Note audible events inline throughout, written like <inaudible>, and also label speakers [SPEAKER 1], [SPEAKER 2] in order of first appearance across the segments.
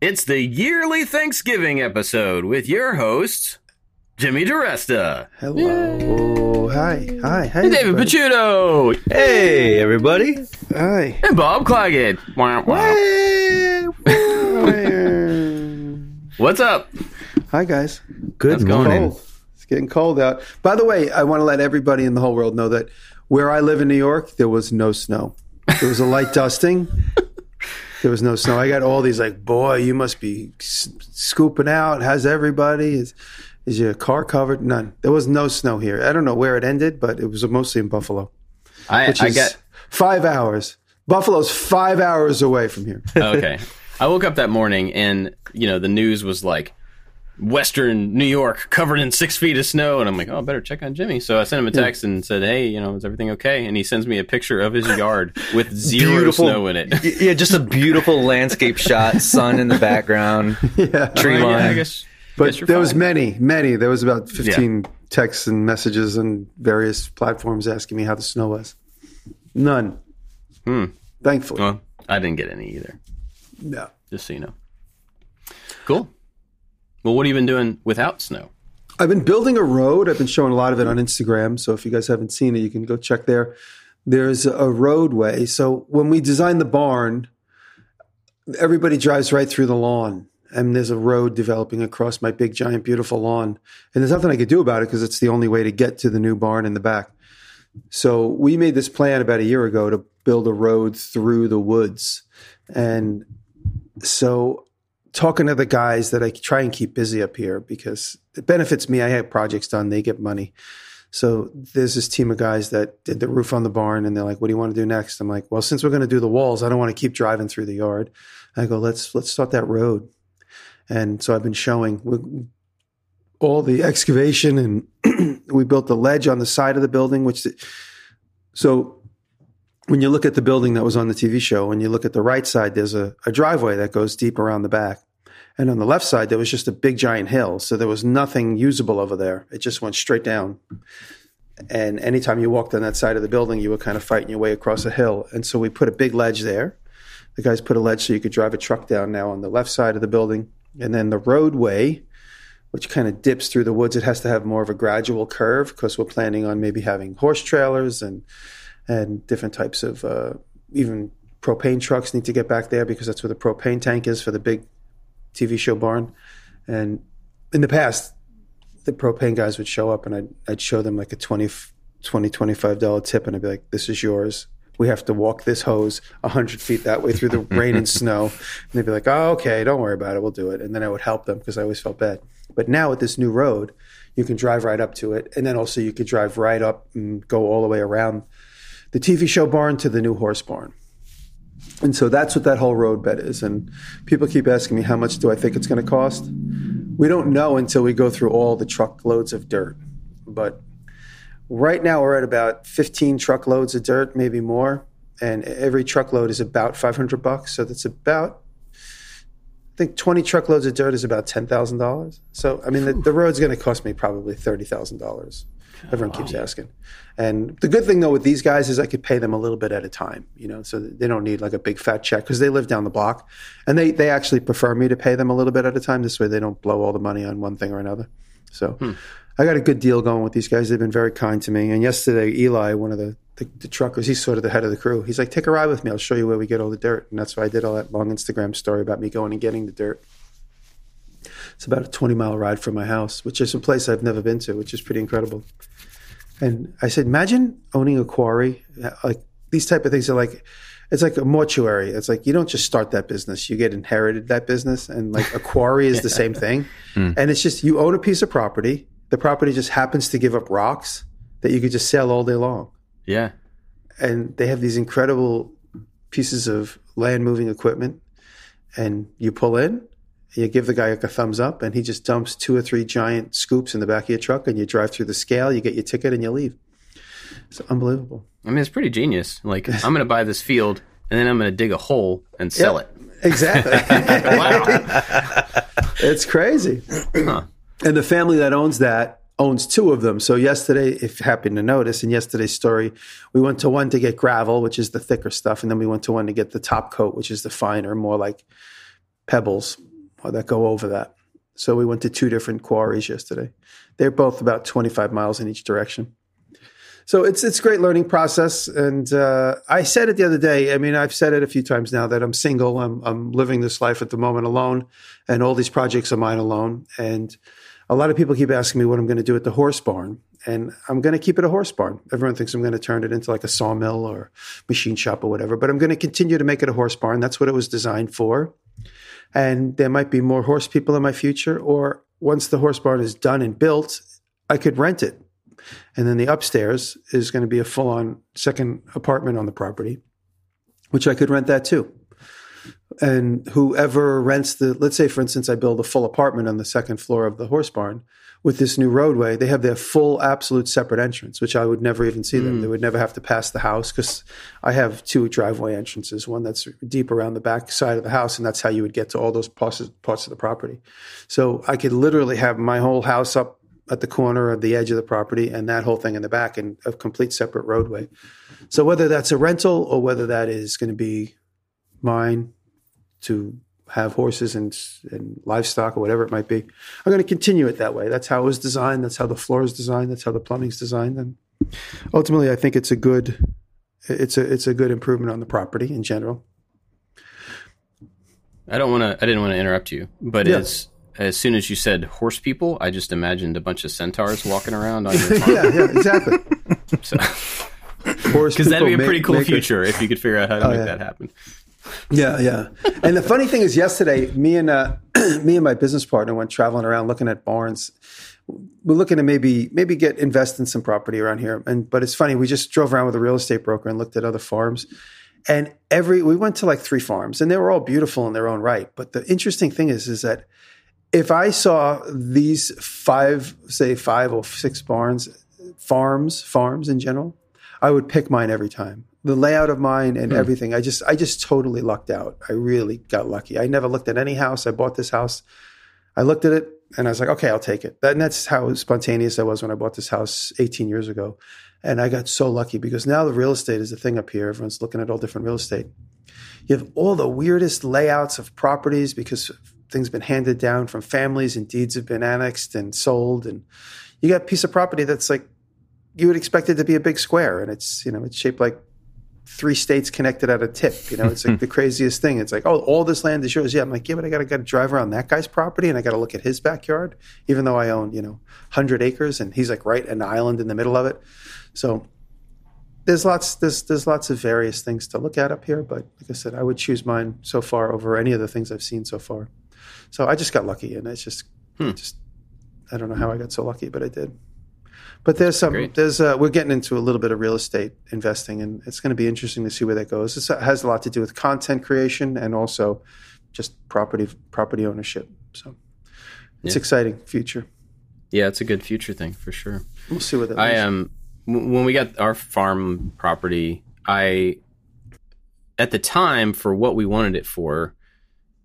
[SPEAKER 1] It's the yearly Thanksgiving episode with your hosts, Jimmy DiResta,
[SPEAKER 2] Hello. Hi. Hi. Hi.
[SPEAKER 1] David
[SPEAKER 2] everybody.
[SPEAKER 1] Picciuto,
[SPEAKER 3] Hey, everybody.
[SPEAKER 2] Hi.
[SPEAKER 1] and Bob Clagett. What's up?
[SPEAKER 2] Hi, guys.
[SPEAKER 3] Good
[SPEAKER 1] How's
[SPEAKER 3] morning.
[SPEAKER 2] Cold. It's getting cold out. By the way, I want to let everybody in the whole world know that where I live in New York, there was no snow. There was a light <laughs> dusting. There was no snow. I got all these like, boy, you must be s- scooping out. How's everybody? Is is your car covered? None. There was no snow here. I don't know where it ended, but it was mostly in Buffalo,
[SPEAKER 1] I,
[SPEAKER 2] which
[SPEAKER 1] I
[SPEAKER 2] is
[SPEAKER 1] got
[SPEAKER 2] five hours. Buffalo's five hours away from here.
[SPEAKER 1] okay. <laughs> I woke up that morning and you know the news was like Western New York covered in six feet of snow, and I'm like, oh, I better check on Jimmy. So I sent him a text and said, hey, you know, is everything okay? And he sends me a picture of his <laughs> yard with zero
[SPEAKER 3] Beautiful.
[SPEAKER 1] snow in it.
[SPEAKER 3] Yeah, just a beautiful landscape shot, sun in the background, <laughs>
[SPEAKER 2] yeah.
[SPEAKER 3] tree
[SPEAKER 1] yeah,
[SPEAKER 3] line.
[SPEAKER 1] I guess.
[SPEAKER 2] But
[SPEAKER 1] guess you're
[SPEAKER 2] there was many, many. There was about 15 texts and messages on various platforms asking me how the snow was. None.
[SPEAKER 1] Hmm.
[SPEAKER 2] Thankfully.
[SPEAKER 1] Well, I didn't get any either.
[SPEAKER 2] no.
[SPEAKER 1] Just so you know. Cool. Well, what have you been doing without snow?
[SPEAKER 2] I've been building a road. I've been showing a lot of it on Instagram. So if you guys haven't seen it, you can go check there. There's a roadway. So when we designed the barn, everybody drives right through the lawn. And there's a road developing across my big, giant, beautiful lawn. And there's nothing I could do about it because it's the only way to get to the new barn in the back. So we made this plan about a year ago to build a road through the woods. And so talking to the guys that I try and keep busy up here because it benefits me. I have projects done, they get money. So there's this team of guys that did the roof on the barn and they're like, what do you want to do next? I'm like, well, since we're going to do the walls, I don't want to keep driving through the yard. I go, let's, let's start that road. And so I've been showing all the excavation and <clears throat> we built the ledge on the side of the building, which, so when you look at the building that was on the TV show, when you look at the right side, there's a, a driveway that goes deep around the back. And on the left side, there was just a big giant hill. So there was nothing usable over there. It just went straight down. And anytime you walked on that side of the building, you were kind of fighting your way across a hill. And so we put a big ledge there. The guys put a ledge so you could drive a truck down now on the left side of the building. And then the roadway, which kind of dips through the woods, it has to have more of a gradual curve because we're planning on maybe having horse trailers and and different types of uh, even propane trucks need to get back there because that's where the propane tank is for the big TV show barn. And in the past, the propane guys would show up and I'd, I'd show them like a 20, 20 $25 tip and I'd be like, this is yours. We have to walk this hose 100 feet that way through the <laughs> rain and snow. And they'd be like, oh, okay, don't worry about it. We'll do it. And then I would help them because I always felt bad. But now with this new road, you can drive right up to it. And then also you could drive right up and go all the way around the TV show barn to the new horse barn. And so that's what that whole roadbed is. And people keep asking me, how much do I think it's going to cost? We don't know until we go through all the truckloads of dirt. But right now we're at about 15 truckloads of dirt, maybe more. And every truckload is about 500 bucks. So that's about, I think 20 truckloads of dirt is about $10,000. So, I mean, the, the road's going to cost me probably $30,000. Everyone keeps asking. And the good thing though with these guys is I could pay them a little bit at a time, you know, so they don't need like a big fat check because they live down the block, and they they actually prefer me to pay them a little bit at a time. This way they don't blow all the money on one thing or another. So hmm. I got a good deal going with these guys. They've been very kind to me. And yesterday, Eli, one of the, the the truckers, he's sort of the head of the crew. He's like, "Take a ride with me. I'll show you where we get all the dirt." And that's why I did all that long Instagram story about me going and getting the dirt. It's about a 20 mile ride from my house, which is a place I've never been to, which is pretty incredible. And I said, imagine owning a quarry. Like these type of things are like, it's like a mortuary. It's like you don't just start that business; you get inherited that business, and like a quarry is the same <laughs> thing. Hmm. And it's just you own a piece of property. The property just happens to give up rocks that you could just sell all day long.
[SPEAKER 1] Yeah.
[SPEAKER 2] And they have these incredible pieces of land moving equipment, and you pull in, you give the guy like a thumbs up, and he just dumps two or three giant scoops in the back of your truck, and you drive through the scale, you get your ticket, and you leave. It's unbelievable.
[SPEAKER 1] I mean, it's pretty genius. Like, I'm going to buy this field and then I'm going to dig a hole and sell
[SPEAKER 2] Yep.
[SPEAKER 1] it.
[SPEAKER 2] Exactly.
[SPEAKER 1] Wow. <laughs> <laughs>
[SPEAKER 2] it's crazy. And the family that owns that owns two of them. So yesterday, if you happen to notice, in yesterday's story, we went to one to get gravel, which is the thicker stuff, and then we went to one to get the top coat, which is the finer, more like pebbles. That go over that. So we went to two different quarries yesterday. They're both about 25 miles in each direction. So it's it's great learning process. And uh, I said it the other day. I mean, I've said it a few times now that I'm single. I'm I'm living this life at the moment alone, and all these projects are mine alone. And a lot of people keep asking me what I'm going to do at the horse barn, and I'm going to keep it a horse barn. Everyone thinks I'm going to turn it into like a sawmill or machine shop or whatever, but I'm going to continue to make it a horse barn. That's what it was designed for. And there might be more horse people in my future, or once the horse barn is done and built, I could rent it. And then the upstairs is going to be a full on second apartment on the property, which I could rent that too. And whoever rents the, let's say, for instance, I build a full apartment on the second floor of the horse barn with this new roadway, they have their full, absolute separate entrance, which I would never even see them.
[SPEAKER 1] Mm.
[SPEAKER 2] They would never have to pass the house because I have two driveway entrances, one that's deep around the back side of the house, and that's how you would get to all those parts, parts of the property. So I could literally have my whole house up at the corner of the edge of the property and that whole thing in the back and a complete separate roadway. So whether that's a rental or whether that is going to be mine to have horses and, and livestock or whatever it might be, I'm going to continue it that way. That's how it was designed. That's how the floor is designed. That's how the plumbing's designed. And ultimately, I think it's a good it's a it's a good improvement on the property in general.
[SPEAKER 1] I don't want to. I didn't want to interrupt you, but
[SPEAKER 2] Yeah.
[SPEAKER 1] as as soon as you said horse people, I just imagined a bunch of centaurs walking around on <laughs> your farm.
[SPEAKER 2] yeah, yeah, exactly. <laughs>
[SPEAKER 1] Because <laughs> that'd be a pretty
[SPEAKER 2] make-
[SPEAKER 1] cool
[SPEAKER 2] make a-
[SPEAKER 1] future if you could figure out how to
[SPEAKER 2] Oh,
[SPEAKER 1] make
[SPEAKER 2] yeah.
[SPEAKER 1] that happen.
[SPEAKER 2] Yeah, yeah. And the funny thing is, yesterday, me and uh, <clears throat> me and my business partner went traveling around looking at barns. We're looking to maybe maybe get invest in some property around here. And but it's funny, we just drove around with a real estate broker and looked at other farms. And every we went to like three farms, and they were all beautiful in their own right. But the interesting thing is, is that if I saw these five, say five or six barns, farms, farms in general, I would pick mine every time. The layout of mine and hmm. everything. I just, I just totally lucked out. I really got lucky. I never looked at any house. I bought this house. I looked at it and I was like, okay, I'll take it. And that's how spontaneous I was when I bought this house 18 years ago. And I got so lucky because now the real estate is a thing up here. Everyone's looking at all different real estate. You have all the weirdest layouts of properties because things have been handed down from families and deeds have been annexed and sold. And you got a piece of property that's like, you would expect it to be a big square and it's, you know, it's shaped like three states connected at a tip. You know, it's like the <laughs> craziest thing. It's like, oh, all this land is yours. Yeah. I'm like, yeah, but I got to got to drive around that guy's property and I got to look at his backyard, even though I own, you know, 100 acres and he's like right an island in the middle of it. So there's lots there's there's lots of various things to look at up here, but like I said, I would choose mine so far over any of the things I've seen so far. So I just got lucky, and it's just
[SPEAKER 1] Hmm.
[SPEAKER 2] just I don't know how I got so lucky, but I did. But there's some there's uh, we're getting into a little bit of real estate investing, and it's going to be interesting to see where that goes. This has a lot to do with content creation and also just property property ownership. So it's
[SPEAKER 1] Yeah.
[SPEAKER 2] exciting future.
[SPEAKER 1] Yeah, it's a good future thing for sure.
[SPEAKER 2] We'll see what that.
[SPEAKER 1] I
[SPEAKER 2] am
[SPEAKER 1] um when we got our farm property, I at the time for what we wanted it for,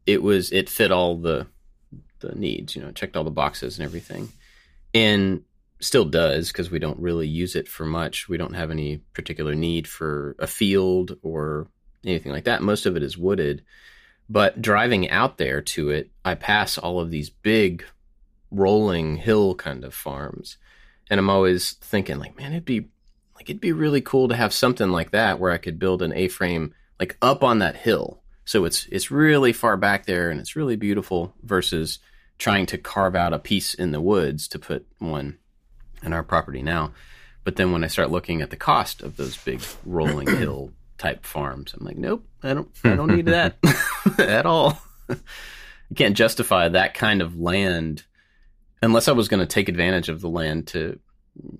[SPEAKER 1] it was it fit all the the needs, you know, checked all the boxes and everything. And still does because we don't really use it for much. We don't have any particular need for a field or anything like that. Most of it is wooded. But driving out there to it, I pass all of these big rolling hill kind of farms and I'm always thinking like, man, it'd be like it'd be really cool to have something like that where I could build an A-frame like up on that hill. So it's it's really far back there and it's really beautiful versus trying to carve out a piece in the woods to put one in our property now. But then when I start looking at the cost of those big rolling <clears throat> hill type farms, I'm like, nope, I don't I don't need <laughs> that <laughs> at all. I can't justify that kind of land unless I was going to take advantage of the land to,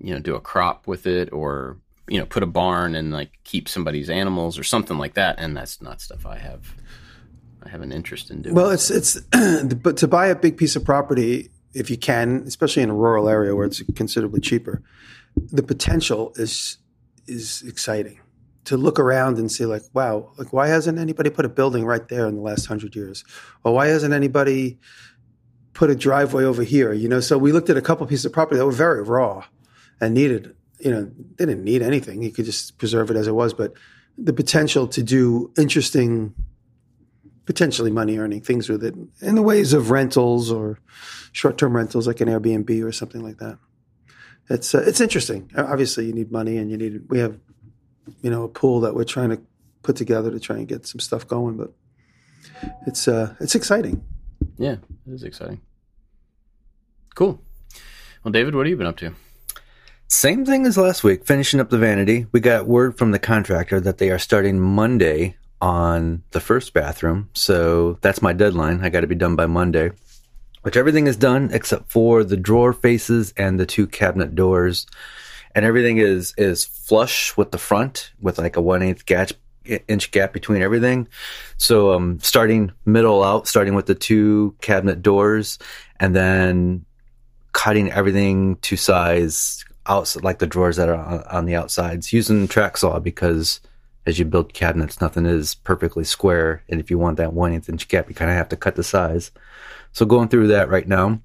[SPEAKER 1] you know, do a crop with it or, you know, put a barn and like keep somebody's animals or something like that. And that's not stuff I have. I have an interest in doing.
[SPEAKER 2] Well, it's it's <clears throat> but to buy a big piece of property, if you can, especially in a rural area where it's considerably cheaper, the potential is is exciting. To look around and see, like, wow, like why hasn't anybody put a building right there in the last hundred years, or why hasn't anybody put a driveway over here? You know, so we looked at a couple pieces of property that were very raw and needed, you know, they didn't need anything. You could just preserve it as it was, but the potential to do interesting potentially money earning things with it in the ways of rentals or short term rentals like an Airbnb or something like that. It's uh, it's interesting. Obviously, you need money, and you need. We have, you know, a pool that we're trying to put together to try and get some stuff going, but it's uh it's exciting.
[SPEAKER 1] Yeah, it is exciting. Cool. Well, David, what have you been up to?
[SPEAKER 3] Same thing as last week, finishing up the vanity. We got word from the contractor that they are starting Monday on the first bathroom. So that's my deadline. I got to be done by Monday. Which everything is done except for the drawer faces and the two cabinet doors. And everything is is flush with the front with like a one eighth gap inch gap between everything. So um starting middle out, starting with the two cabinet doors and then cutting everything to size out like the drawers that are on, on the outsides using track saw because as you build cabinets, nothing is perfectly square. And if you want that one eighth inch gap, you kind of have to cut the size. So going through that right now.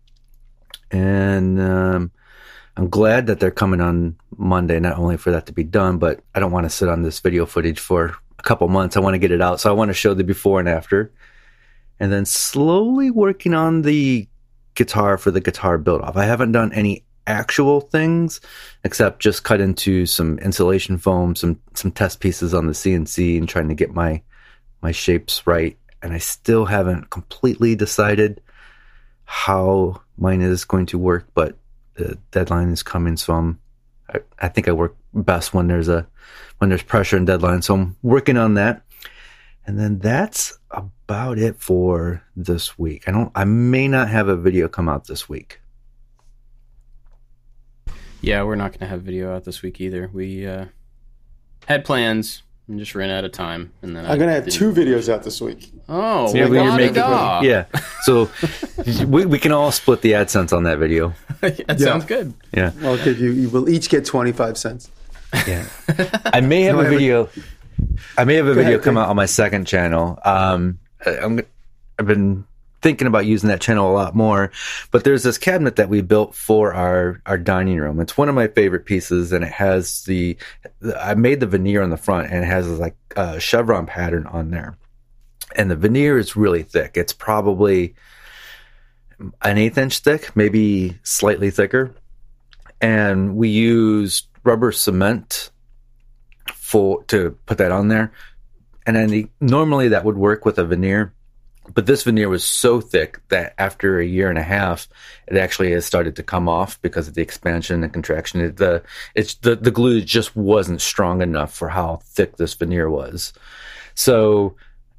[SPEAKER 3] And um, I'm glad that they're coming on Monday, not only for that to be done, but I don't want to sit on this video footage for a couple months. I want to get it out. So I want to show the before and after. And then slowly working on the guitar for the guitar build off. I haven't done any actual things except just cut into some insulation foam, some some test pieces on the CNC and trying to get my my shapes right. And I still haven't completely decided how mine is going to work, but the deadline is coming, so I'm I, I think I work best when there's a when there's pressure and deadline. So I'm working on that. And then that's about it for this week. I don't I may not have a video come out this week.
[SPEAKER 1] Yeah, we're not going to have video out this week either. We uh, had plans and just ran out of time. And then
[SPEAKER 2] I'm gonna have two videos out this week.
[SPEAKER 1] Oh,
[SPEAKER 3] Yeah, we can
[SPEAKER 1] la
[SPEAKER 3] make
[SPEAKER 1] di
[SPEAKER 3] it- Yeah. So <laughs> we, we can all split the AdSense on that video. <laughs>
[SPEAKER 1] that sounds good.
[SPEAKER 3] Yeah.
[SPEAKER 2] I'll give you. You will each get twenty five cents.
[SPEAKER 3] Yeah. <laughs> I may have
[SPEAKER 2] No,
[SPEAKER 3] a
[SPEAKER 2] I have a-
[SPEAKER 3] video. I may have a video
[SPEAKER 2] ahead,
[SPEAKER 3] come
[SPEAKER 2] go
[SPEAKER 3] out on my second channel. Um, I'm, I've been thinking about using that channel a lot more, but there's this cabinet that we built for our, our dining room. It's one of my favorite pieces and it has the, I made the veneer on the front and it has like a chevron pattern on there. And the veneer is really thick. It's probably an eighth inch thick, maybe slightly thicker. And we used rubber cement for to put that on there. And then the, normally that would work with a veneer, but this veneer was so thick that after a year and a half, it actually has started to come off because of the expansion and contraction. It, the it's the the glue just wasn't strong enough for how thick this veneer was. So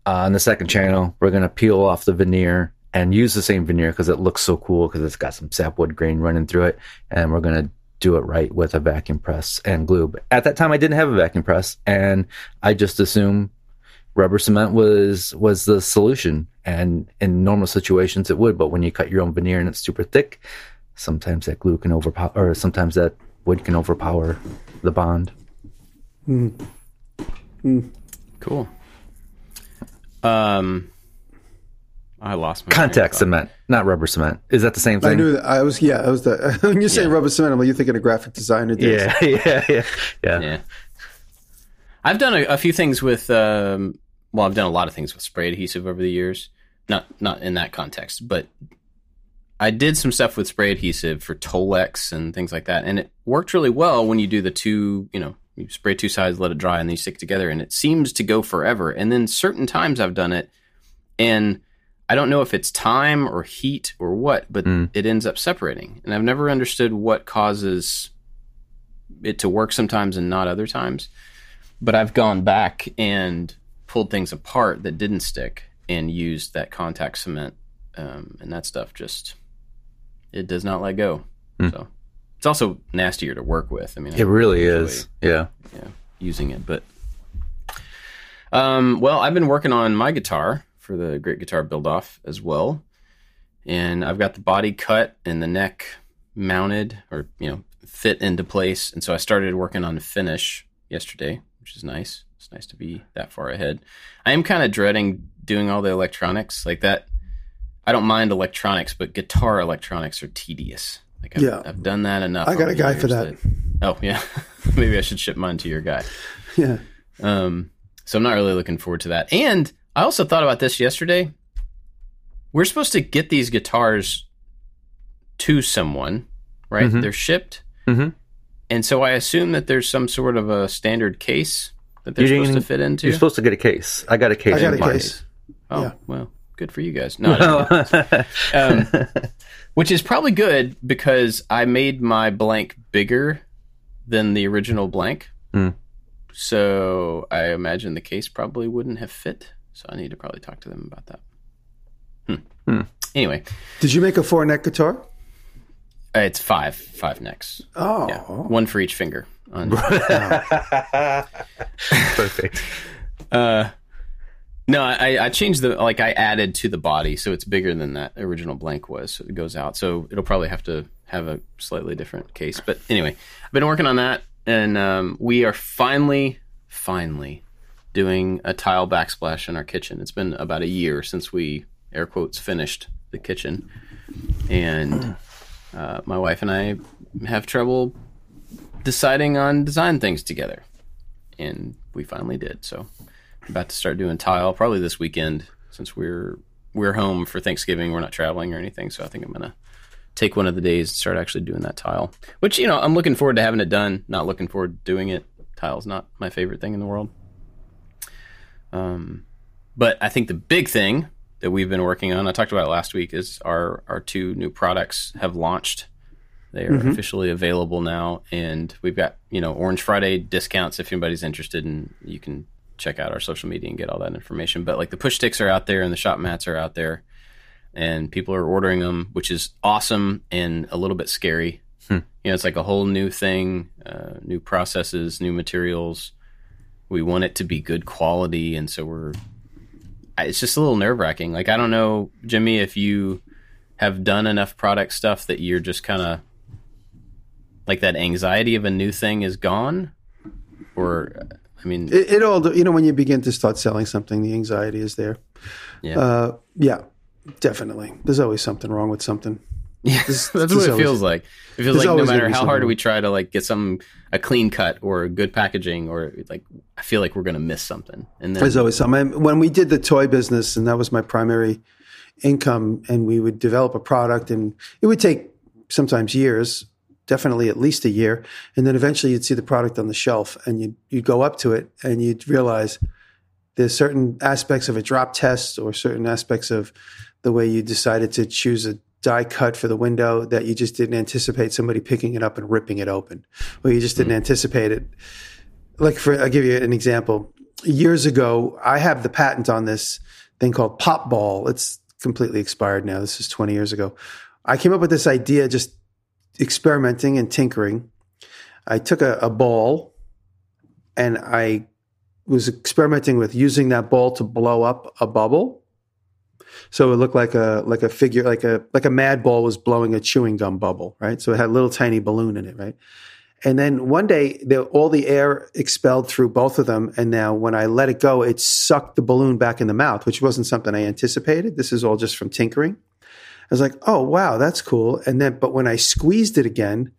[SPEAKER 3] uh, on the second channel, we're gonna peel off the veneer and use the same veneer because it looks so cool because it's got some sapwood grain running through it, and we're gonna do it right with a vacuum press and glue. But at that time, I didn't have a vacuum press, and I just assumed rubber cement was was the solution. And in normal situations, it would. But when you cut your own veneer and it's super thick, sometimes that glue can overpower, or sometimes that wood can overpower the bond.
[SPEAKER 1] Cool. Um, I lost my
[SPEAKER 3] Contact
[SPEAKER 1] train of thought.
[SPEAKER 3] cement, not rubber cement. Is that the same thing?
[SPEAKER 2] I knew that. I was yeah. I was the <laughs> when you say
[SPEAKER 1] Yeah.
[SPEAKER 2] rubber cement, I'm like you're thinking a graphic designer. Did.
[SPEAKER 3] Yeah, <laughs> yeah, yeah, yeah.
[SPEAKER 1] Yeah. I've done a, a few things with, um, well, I've done a lot of things with spray adhesive over the years. Not not in that context, but I did some stuff with spray adhesive for Tolex and things like that, and it worked really well when you do the two, you know, you spray two sides, let it dry, and then you stick together, and it seems to go forever. And then certain times I've done it, and I don't know if it's time or heat or what, but
[SPEAKER 3] Mm.
[SPEAKER 1] it ends up separating, and I've never understood what causes it to work sometimes and not other times. But I've gone back and pulled things apart that didn't stick and used that contact cement, um, and that stuff just it does not let go.
[SPEAKER 3] Hmm.
[SPEAKER 1] So it's also nastier to work with. I mean,
[SPEAKER 3] It really is. Yeah.
[SPEAKER 1] Yeah, using it, but um, well, I've been working on my guitar for the Great Guitar Build Off as well, and I've got the body cut and the neck mounted or you know fit into place, and so I started working on finish yesterday, which is nice. It's nice to be that far ahead. I am kind of dreading doing all the electronics like that. I don't mind electronics, but guitar electronics are tedious. Like I've,
[SPEAKER 2] Yeah.
[SPEAKER 1] I've done that enough.
[SPEAKER 2] I got a guy for
[SPEAKER 1] years
[SPEAKER 2] that.
[SPEAKER 1] Oh yeah, <laughs> maybe I should ship mine to your guy. <laughs>
[SPEAKER 2] Yeah.
[SPEAKER 1] Um, so I'm not really looking forward to that. And I also thought about this yesterday. We're supposed to get these guitars to someone, right?
[SPEAKER 3] Mhm.
[SPEAKER 1] They're shipped.
[SPEAKER 3] Mhm.
[SPEAKER 1] And so I assume that there's some sort of a standard case that they're
[SPEAKER 3] You
[SPEAKER 1] supposed
[SPEAKER 3] didn't-
[SPEAKER 1] to fit into.
[SPEAKER 3] You're supposed to get a case. I got a case.
[SPEAKER 2] I got a
[SPEAKER 3] mine.
[SPEAKER 2] case.
[SPEAKER 1] oh,
[SPEAKER 2] yeah.
[SPEAKER 1] well, good for you guys. No, I <laughs> didn't. um, which is probably good because I made my blank bigger than the original blank.
[SPEAKER 3] Hmm.
[SPEAKER 1] So I imagine the case probably wouldn't have fit. So I need to probably talk to them about that. Hmm.
[SPEAKER 3] Hmm.
[SPEAKER 1] Anyway,
[SPEAKER 2] Did you make a four neck guitar?
[SPEAKER 1] uh, it's five five necks.
[SPEAKER 2] Oh,
[SPEAKER 1] Yeah, one for each finger. On, <laughs>
[SPEAKER 3] Perfect.
[SPEAKER 1] uh, no, I, I changed the like I added to the body, so it's bigger than that original blank was. So it goes out, so it'll probably have to have a slightly different case. But anyway, I've been working on that, and um, we are finally, finally doing a tile backsplash in our kitchen. It's been about a year since we air quotes finished the kitchen, and uh, my wife and I have trouble deciding on design things together, and we finally did. So I'm about to start doing tile probably this weekend since we're we're home for Thanksgiving. We're not traveling or anything, so I think I'm gonna take one of the days to start actually doing that tile. Which you know I'm looking forward to having it done. Not looking forward to doing it. Tile's not my favorite thing in the world. Um, but I think the big thing that we've been working on, I talked about it last week, is our our two new products have launched. They are officially available now, and we've got you know Orange Friday discounts if anybody's interested, and you can check out our social media and get all that information. But like the push sticks are out there, and the shop mats are out there, and people are ordering them, which is awesome and a little bit scary. You know, it's like a whole new thing, uh, new processes, new materials. We want it to be good quality, and so we're. It's just a little nerve wracking. Like I don't know, Jimmy, if you have done enough product stuff that you're just kind of like that anxiety of a new thing is gone, or I mean,
[SPEAKER 2] It, it all, you know, when you begin to start selling something, the anxiety is there.
[SPEAKER 1] Yeah.
[SPEAKER 2] Uh, yeah, definitely. There's always something wrong with something.
[SPEAKER 1] Yeah,
[SPEAKER 2] This- <laughs>
[SPEAKER 1] that's
[SPEAKER 2] this
[SPEAKER 1] what it
[SPEAKER 2] always-
[SPEAKER 1] feels like. It feels like no matter how hard we try to like get some a clean cut or good packaging or like I feel like we're gonna miss something. And then
[SPEAKER 2] There's always something. When we did the toy business, and that was my primary income, and we would develop a product, and it would take sometimes years, definitely at least a year, and then eventually you'd see the product on the shelf, and you'd you'd go up to it, and you'd realize there's certain aspects of a drop test or certain aspects of the way you decided to choose a die cut for the window that you just didn't anticipate somebody picking it up and ripping it open, or you just didn't hmm. anticipate it like for I'll give you an example. Years ago, I have the patent on this thing called pop ball. It's completely expired now. This is 20 years ago. I came up with this idea just experimenting and tinkering. I took a, a ball and I was experimenting with using that ball to blow up a bubble. So it looked like a like a figure like a like a mad ball was blowing a chewing gum bubble, right? So it had a little tiny balloon in it, right? And then one day, the, all the air expelled through both of them. And now, when I let it go, it sucked the balloon back in the mouth, which wasn't something I anticipated. This is all just from tinkering. I was like, "Oh, wow, that's cool." And then, but when I squeezed it again,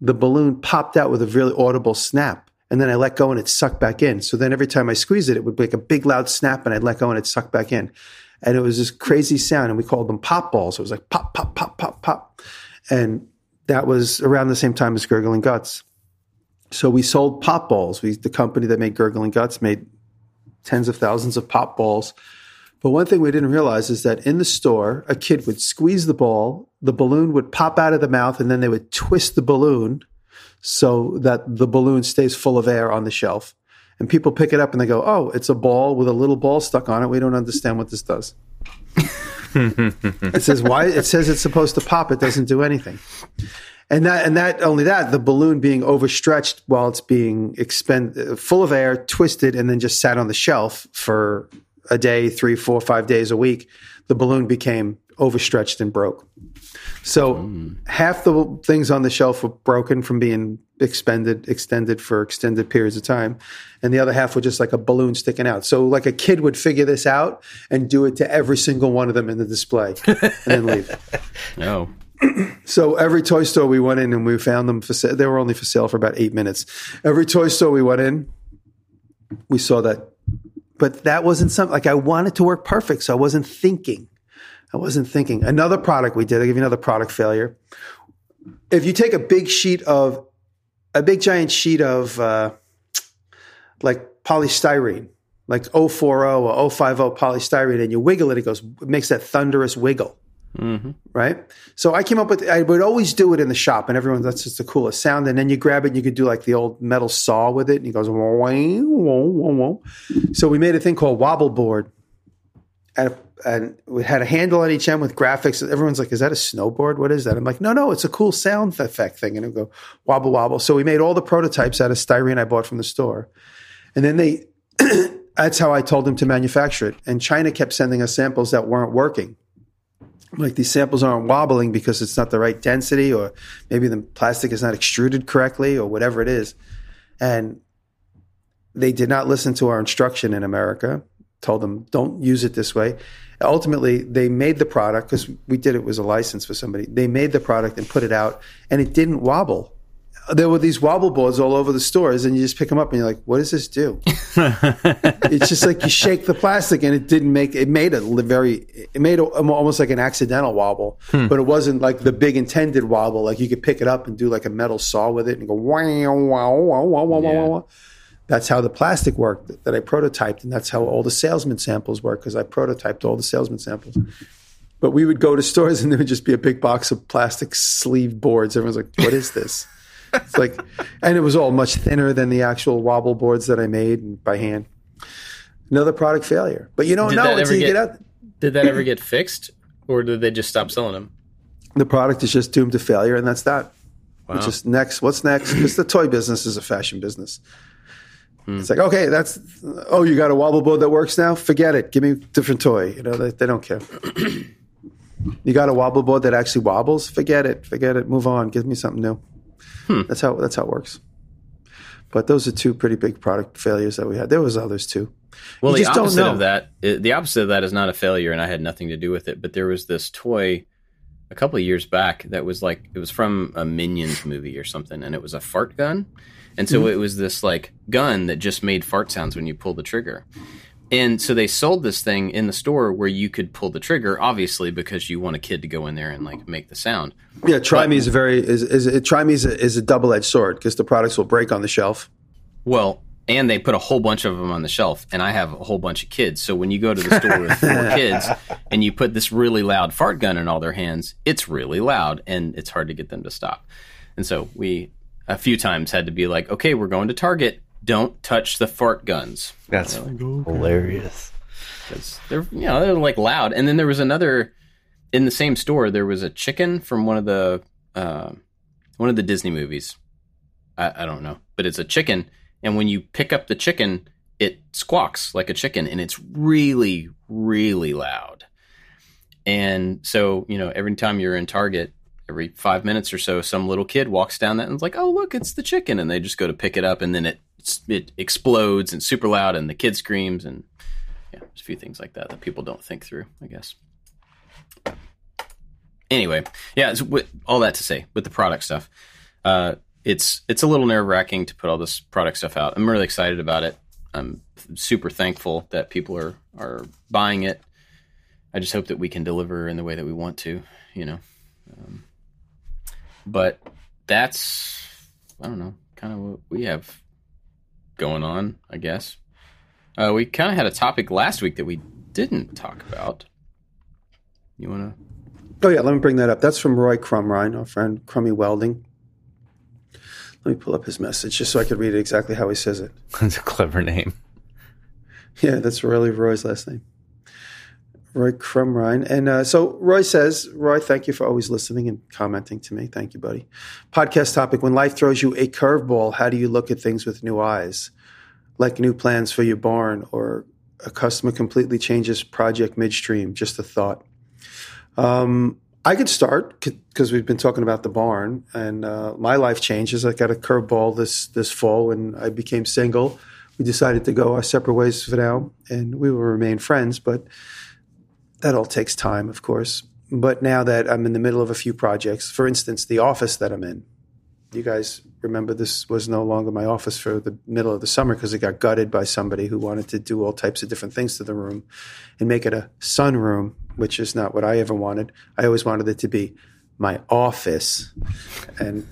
[SPEAKER 2] the balloon popped out with a really audible snap. And then I let go, and it sucked back in. So then, every time I squeezed it, it would make a big loud snap, and I'd let go, and it sucked back in. And it was this crazy sound, and we called them pop balls. It was like pop, pop, pop, pop, pop, and that was around the same time as Gurgling Guts. So we sold pop balls. We, the company that made Gurgling Guts, made tens of thousands of pop balls. But one thing we didn't realize is that in the store, a kid would squeeze the ball, the balloon would pop out of the mouth, and then they would twist the balloon so that the balloon stays full of air on the shelf. And people pick it up and they go, "Oh, it's a ball with a little ball stuck on it. We don't understand what this does." it says why it says it's supposed to pop it doesn't do anything and that and that only that the balloon being overstretched while it's being expend full of air twisted and then just sat on the shelf for a day three four five days a week the balloon became overstretched and broke so mm. half the things on the shelf were broken from being expended extended for extended periods of time and the other half were just like a balloon sticking out so like a kid would figure this out and do it to every single one of them in the display and then leave <laughs>
[SPEAKER 1] no. <clears throat>
[SPEAKER 2] so every toy store we went in and we found them for sale. They were only for sale for about eight minutes. Every toy store we went in, we saw that but that wasn't something like I wanted to work perfect. So I wasn't thinking. I wasn't thinking. Another product we did, I'll give you another product failure. If you take a big sheet of, a big giant sheet of uh, like polystyrene, like 040 or 050 polystyrene, and you wiggle it, it goes, it makes that thunderous wiggle. Mm-hmm. Right. So I came up with, I would always do it in the shop, and everyone, that's just the coolest sound. And then you grab it and you could do like the old metal saw with it, and it goes, wah, wah, wah. so we made a thing called wobble board. And, and we had a handle on each end with graphics. Everyone's like, "Is that a snowboard? What is that?" I'm like, "No, no, it's a cool sound effect thing." And it would go wobble wobble. So we made all the prototypes out of styrene I bought from the store, and then they. <clears throat> that's how I told them to manufacture it. And China kept sending us samples that weren't working like these samples aren't wobbling because it's not the right density or maybe the plastic is not extruded correctly or whatever it is. And they did not listen to our instruction in america told them don't use it this way. Ultimately they made the product because we did it was a license for somebody. They made the product and put it out and it didn't wobble there were these wobble boards all over the stores and you just pick them up and you're like what does this do? <laughs> It's just like you shake the plastic and it didn't make it made a very it made a, almost like an accidental wobble hmm. but it wasn't like the big intended wobble like you could pick it up and do like a metal saw with it and go wow wow wow wow wow wow wow that's how the plastic worked that I prototyped and that's how all the salesman samples work because I prototyped all the salesman samples. But we would go to stores and there would just be a big box of plastic sleeve boards. Everyone's like what is this it's like, and it was all much thinner than the actual wobble boards that I made by hand. Another product failure, but you don't
[SPEAKER 1] Did
[SPEAKER 2] know until you
[SPEAKER 1] get-
[SPEAKER 2] get out.
[SPEAKER 1] Did that ever get fixed, or did they just stop selling them?
[SPEAKER 2] The product is just doomed to failure, and that's that.
[SPEAKER 1] Wow.
[SPEAKER 2] It's just next. What's next? <clears throat> Because the toy business is a fashion business. Hmm. It's like okay, that's oh, you got a wobble board that works now. Forget it. Give me a different toy. You know they, they don't care. <clears throat> you got a wobble board that actually wobbles. Forget it. Forget it. Move on. Give me something new. That's how that's how it works. But those are two pretty big product failures that we had. There was others too.
[SPEAKER 1] Well,
[SPEAKER 2] You
[SPEAKER 1] the
[SPEAKER 2] just don't
[SPEAKER 1] opposite
[SPEAKER 2] know.
[SPEAKER 1] of that, the opposite of that is not a failure, and I had nothing to do with it. But there was this toy a couple of years back that was like it was from a Minions movie or something, and it was a fart gun, and
[SPEAKER 2] Mm-hmm.
[SPEAKER 1] so it was this like gun that just made fart sounds when you pull the trigger. And so they sold this thing in the store where you could pull the trigger, obviously because you want a kid to go in there and like make the sound.
[SPEAKER 2] Yeah, try me is a very is is it, try me is a, is a double edged sword because the products will break on the shelf.
[SPEAKER 1] Well, and they put a whole bunch of them on the shelf, and I have a whole bunch of kids. So when you go to the store with four <laughs> kids and you put this really loud fart gun in all their hands, it's really loud, and it's hard to get them to stop. And so we a few times had to be like, okay, we're going to Target. Don't touch the fart guns
[SPEAKER 3] That's hilarious.
[SPEAKER 1] because they're you know they're like loud. And then there was another in the same store. There was a chicken from one of the uh, one of the Disney movies. I, I don't know, but it's a chicken, and when you pick up the chicken, it squawks like a chicken, and it's really really loud. And so you know every time you're in Target. Every five minutes or so, some little kid walks down that and is like, "Oh, look, it's the chicken!" And they just go to pick it up, and then it it explodes and super loud, and the kid screams, and yeah, there's a few things like that that people don't think through, I guess. Anyway, yeah, with, all that to say, with the product stuff, uh, it's it's a little nerve wracking to put all this product stuff out. I'm really excited about it. I'm super thankful that people are are buying it. I just hope that we can deliver in the way that we want to, you know. Um, but that's I don't know, kind of what we have going on, I guess. Uh, we kind of had a topic last week that we didn't talk about. You want to?
[SPEAKER 2] Oh yeah, let me bring that up. That's from Roy Crumrine, our friend Crummy Welding. Let me pull up his message just so I could read it exactly how he says it. <laughs>
[SPEAKER 3] That's a clever name.
[SPEAKER 2] Yeah, that's really Roy's last name. Roy Crumrine. And uh, so Roy says, Roy, thank you for always listening and commenting to me. Thank you, buddy. Podcast topic When life throws you a curveball, how do you look at things with new eyes? Like new plans for your barn or a customer completely changes project midstream. Just a thought. Um, I could start because we've been talking about the barn, and uh, my life changes. I got a curveball this this fall when I became single. We decided to go our separate ways for now, and we will remain friends. But that all takes time, of course. But now that I'm in the middle of a few projects, for instance, the office that I'm in, you guys remember this was no longer my office for the middle of the summer because it got gutted by somebody who wanted to do all types of different things to the room and make it a sunroom, which is not what I ever wanted. I always wanted it to be my office. And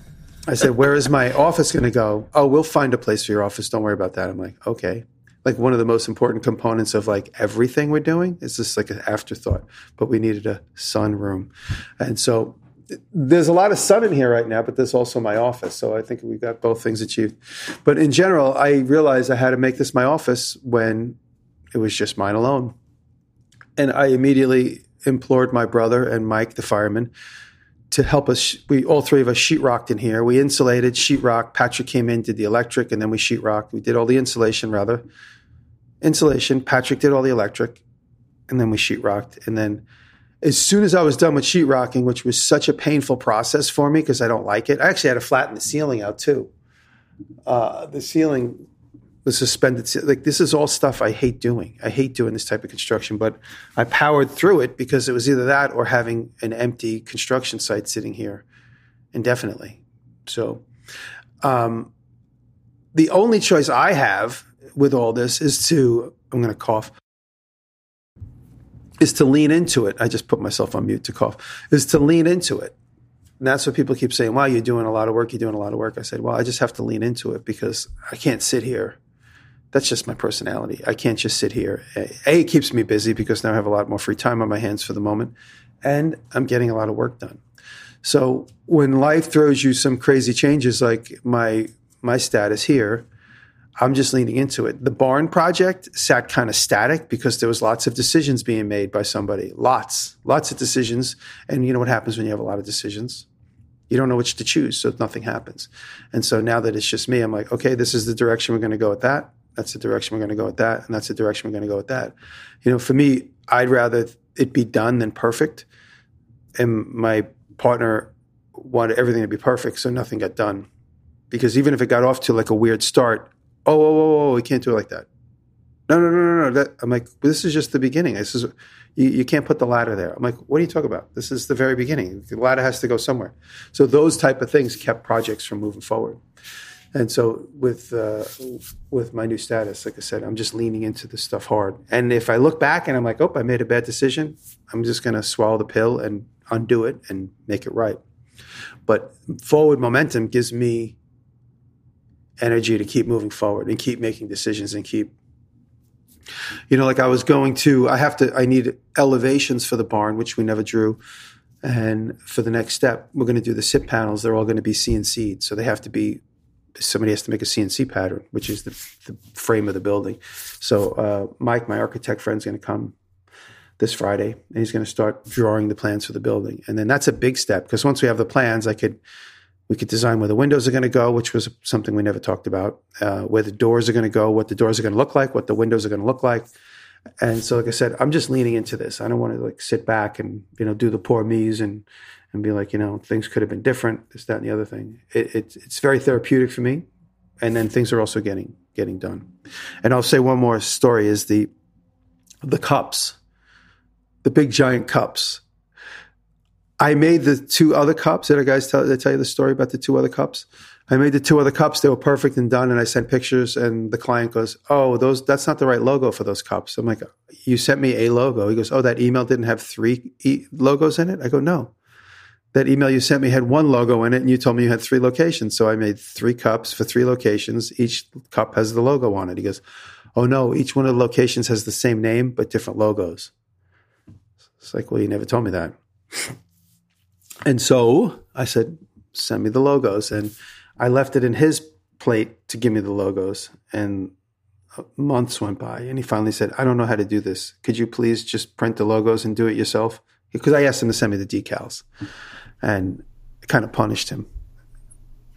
[SPEAKER 2] I said, Where is my office going to go? Oh, we'll find a place for your office. Don't worry about that. I'm like, Okay. Like one of the most important components of like everything we're doing is just like an afterthought, but we needed a sunroom. And so there's a lot of sun in here right now, but there's also my office. So I think we've got both things achieved. But in general, I realized I had to make this my office when it was just mine alone. And I immediately implored my brother and Mike, the fireman, to help us. We all three of us sheetrocked in here. We insulated, sheetrock. Patrick came in, did the electric, and then we sheetrocked. We did all the insulation, rather. Insulation. Patrick did all the electric, and then we sheetrocked. And then as soon as I was done with sheetrocking, which was such a painful process for me because I don't like it, I actually had to flatten the ceiling out too. Uh, the ceiling was suspended. Like this is all stuff I hate doing. I hate doing this type of construction, but I powered through it because it was either that or having an empty construction site sitting here indefinitely. So, um, the only choice I have with all this is to I'm going to cough is to lean into it. I just put myself on mute to cough. Is to lean into it. And that's what people keep saying. Wow, you're doing a lot of work. You're doing a lot of work. I said, well, I just have to lean into it because I can't sit here. That's just my personality. I can't just sit here. A, it keeps me busy because now I have a lot more free time on my hands for the moment, and I'm getting a lot of work done. So when life throws you some crazy changes like my my status here, I'm just leaning into it. The barn project sat kind of static because there was lots of decisions being made by somebody. Lots, lots of decisions. And you know what happens when you have a lot of decisions? You don't know which to choose, so nothing happens. And so now that it's just me, I'm like, okay, this is the direction we're going to go with that. That's the direction we're going to go with that, and that's the direction we're going to go with that. You know, for me, I'd rather it be done than perfect. And my partner wanted everything to be perfect, so nothing got done. Because even if it got off to like a weird start, oh, whoa, whoa, whoa, we can't do it like that. No, no, no, no, no. That, I'm like, this is just the beginning. This is you, you can't put the ladder there. I'm like, what are you talking about? This is the very beginning. The ladder has to go somewhere. So those type of things kept projects from moving forward. And so with uh, with my new status, like I said, I'm just leaning into this stuff hard. And if I look back and I'm like, oh, I made a bad decision, I'm just going to swallow the pill and undo it and make it right. But forward momentum gives me energy to keep moving forward and keep making decisions and keep you know like i was going to i have to i need elevations for the barn which we never drew and for the next step we're going to do the SIP panels they're all going to be cnc'd so they have to be somebody has to make a cnc pattern which is the, the frame of the building so uh, mike my architect friend, is going to come this friday and he's going to start drawing the plans for the building and then that's a big step because once we have the plans i could we could design where the windows are going to go, which was something we never talked about, uh, where the doors are going to go, what the doors are going to look like, what the windows are going to look like. And so, like I said, I'm just leaning into this. I don't want to like sit back and, you know, do the poor me's and, and be like, you know, things could have been different, this, that, and the other thing. It, it, it's very therapeutic for me. And then things are also getting, getting done. And I'll say one more story is the, the cups, the big giant cups I made the two other cups. Did I guys tell, did I tell you the story about the two other cups? I made the two other cups. They were perfect and done. And I sent pictures and the client goes, Oh, those, that's not the right logo for those cups. I'm like, you sent me a logo. He goes, Oh, that email didn't have three e- logos in it. I go, no, that email you sent me had one logo in it and you told me you had three locations. So I made three cups for three locations. Each cup has the logo on it. He goes, Oh no, each one of the locations has the same name, but different logos. It's like, well, you never told me that. <laughs> And so I said, send me the logos. And I left it in his plate to give me the logos. And months went by. And he finally said, I don't know how to do this. Could you please just print the logos and do it yourself? Because I asked him to send me the decals. And kind of punished him.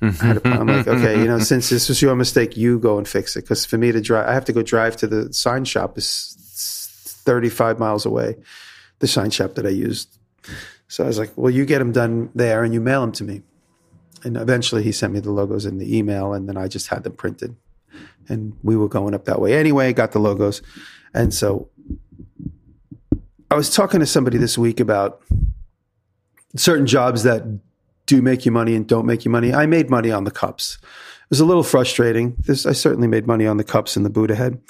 [SPEAKER 2] Mm-hmm. I'm like, okay, you know, <laughs> since this was your mistake, you go and fix it. Because for me to drive, I have to go drive to the sign shop. is 35 miles away. The sign shop that I used so I was like, well, you get them done there and you mail them to me. And eventually he sent me the logos in the email and then I just had them printed. And we were going up that way anyway, got the logos. And so I was talking to somebody this week about certain jobs that do make you money and don't make you money. I made money on the cups. It was a little frustrating. This, I certainly made money on the cups and the Buddha head,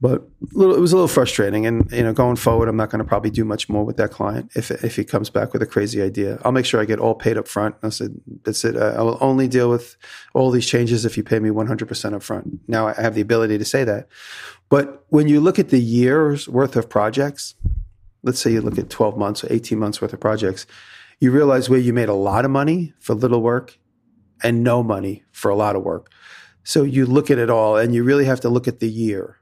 [SPEAKER 2] but little, it was a little frustrating. And you know, going forward, I'm not going to probably do much more with that client if if he comes back with a crazy idea. I'll make sure I get all paid up front. I said that's it. I will only deal with all these changes if you pay me 100 percent up front. Now I have the ability to say that, but when you look at the year's worth of projects, let's say you look at 12 months or 18 months worth of projects, you realize where you made a lot of money for little work and no money for a lot of work. So you look at it all and you really have to look at the year.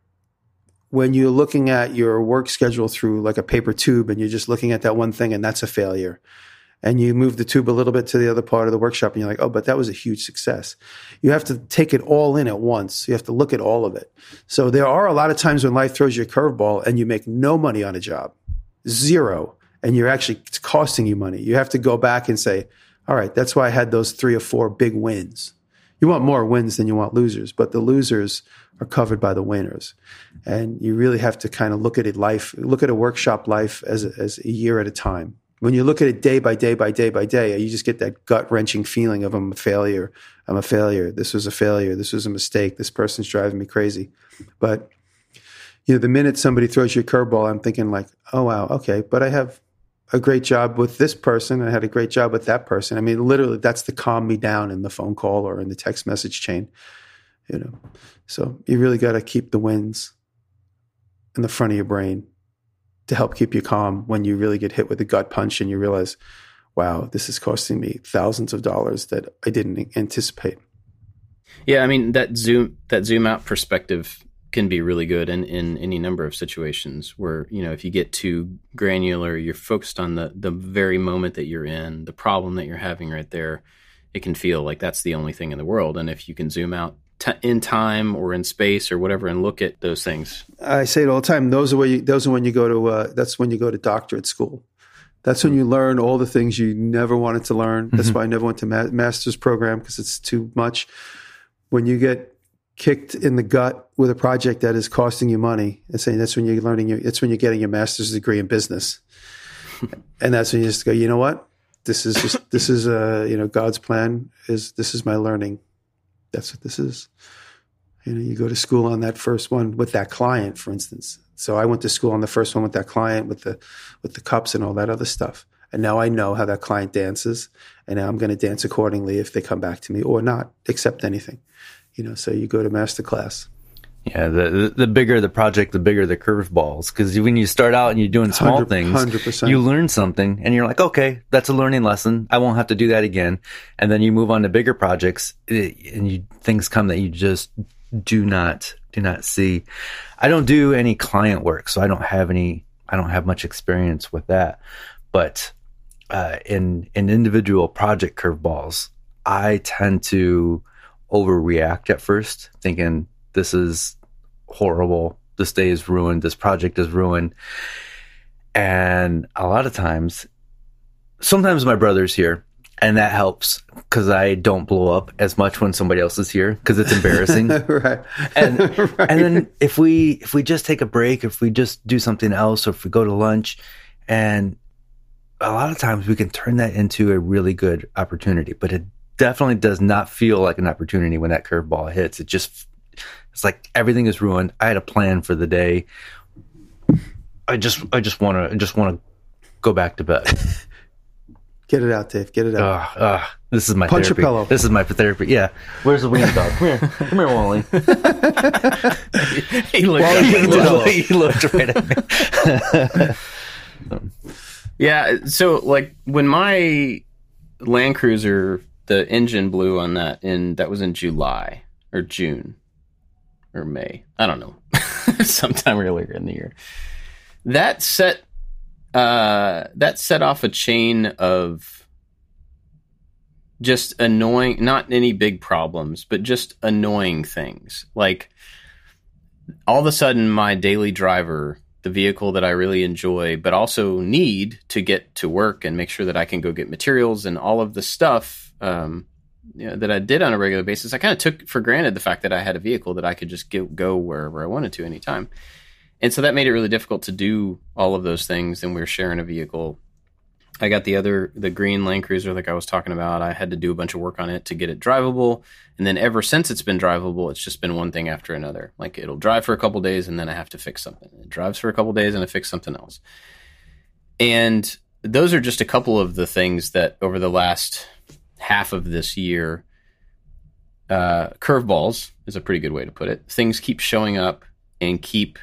[SPEAKER 2] When you're looking at your work schedule through like a paper tube and you're just looking at that one thing and that's a failure. And you move the tube a little bit to the other part of the workshop and you're like, oh, but that was a huge success. You have to take it all in at once. You have to look at all of it. So there are a lot of times when life throws you a curveball and you make no money on a job, zero, and you're actually, it's costing you money. You have to go back and say, all right, that's why I had those three or four big wins. You want more wins than you want losers, but the losers are covered by the winners. And you really have to kind of look at it life, look at a workshop life as a, as a year at a time. When you look at it day by day by day by day, you just get that gut wrenching feeling of I'm a failure. I'm a failure. This was a failure. This was a mistake. This person's driving me crazy. But you know, the minute somebody throws you a curveball, I'm thinking like, oh wow, okay, but I have a great job with this person. I had a great job with that person. I mean, literally, that's to calm me down in the phone call or in the text message chain. You know, so you really got to keep the wins in the front of your brain to help keep you calm when you really get hit with a gut punch and you realize, wow, this is costing me thousands of dollars that I didn't anticipate.
[SPEAKER 1] Yeah, I mean that zoom that zoom out perspective can be really good in, in any number of situations where you know if you get too granular you're focused on the the very moment that you're in the problem that you're having right there it can feel like that's the only thing in the world. And if you can zoom out t- in time or in space or whatever and look at those things.
[SPEAKER 2] I say it all the time. Those are where you, those are when you go to uh, that's when you go to doctorate school. That's when you learn all the things you never wanted to learn. That's mm-hmm. why i never went to ma- master's program because it's too much. When you get kicked in the gut with a project that is costing you money and saying that's when you're learning your, it's when you're getting your master's degree in business. <laughs> and that's when you just go, you know what? This is just, this is, uh, you know, God's plan is, this is my learning. That's what this is. You know, you go to school on that first one with that client, for instance. So I went to school on the first one with that client with the, with the cups and all that other stuff. And now I know how that client dances. And now I'm going to dance accordingly if they come back to me or not accept anything you know, so you go to master class.
[SPEAKER 3] Yeah, the the bigger the project, the bigger the curveballs. Because when you start out and you're doing small 100, things, 100%. you learn something, and you're like, okay, that's a learning lesson. I won't have to do that again. And then you move on to bigger projects, eh, and you, things come that you just do not do not see. I don't do any client work, so I don't have any. I don't have much experience with that. But uh, in in individual project curveballs, I tend to overreact at first, thinking this is horrible. This day is ruined. This project is ruined. And a lot of times, sometimes my brother's here and that helps because I don't blow up as much when somebody else is here because it's embarrassing. <laughs> right. And <laughs> right. and then if we if we just take a break, if we just do something else, or if we go to lunch, and a lot of times we can turn that into a really good opportunity. But it definitely does not feel like an opportunity when that curveball hits. It just it's like everything is ruined. I had a plan for the day. I just I just want to I just want to go back to bed. <laughs>
[SPEAKER 2] Get it out, Dave. Get it out.
[SPEAKER 3] Uh, uh, this is my
[SPEAKER 2] Punch
[SPEAKER 3] therapy.
[SPEAKER 2] your pillow.
[SPEAKER 3] This is my therapy. Yeah. Where's the wiener dog? Come here. Come here, Wally. <laughs>
[SPEAKER 1] he, looked Wally
[SPEAKER 3] he, looked, he looked right at
[SPEAKER 1] me. <laughs> yeah. So, like, when my Land Cruiser the engine blew on that in that was in July or June or May. I don't know. <laughs> Sometime earlier in the year. That set uh that set off a chain of just annoying not any big problems, but just annoying things. Like all of a sudden my daily driver the vehicle that I really enjoy, but also need to get to work and make sure that I can go get materials and all of the stuff um, you know, that I did on a regular basis, I kind of took for granted the fact that I had a vehicle that I could just get, go wherever I wanted to anytime. And so that made it really difficult to do all of those things. And we were sharing a vehicle. I got the other the green Land Cruiser like I was talking about. I had to do a bunch of work on it to get it drivable, and then ever since it's been drivable, it's just been one thing after another. Like it'll drive for a couple days, and then I have to fix something. It drives for a couple days, and I fix something else. And those are just a couple of the things that over the last half of this year, uh, curveballs is a pretty good way to put it. Things keep showing up and keep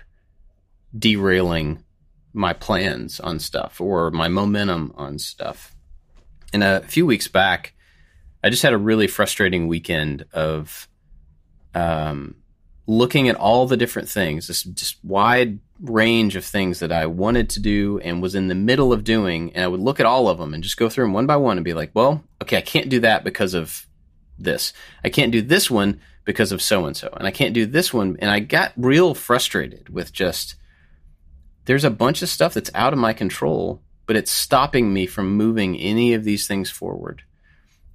[SPEAKER 1] derailing my plans on stuff or my momentum on stuff. And a few weeks back, I just had a really frustrating weekend of um, looking at all the different things, this just wide range of things that I wanted to do and was in the middle of doing. And I would look at all of them and just go through them one by one and be like, well, okay, I can't do that because of this. I can't do this one because of so and so. And I can't do this one. And I got real frustrated with just there's a bunch of stuff that's out of my control, but it's stopping me from moving any of these things forward.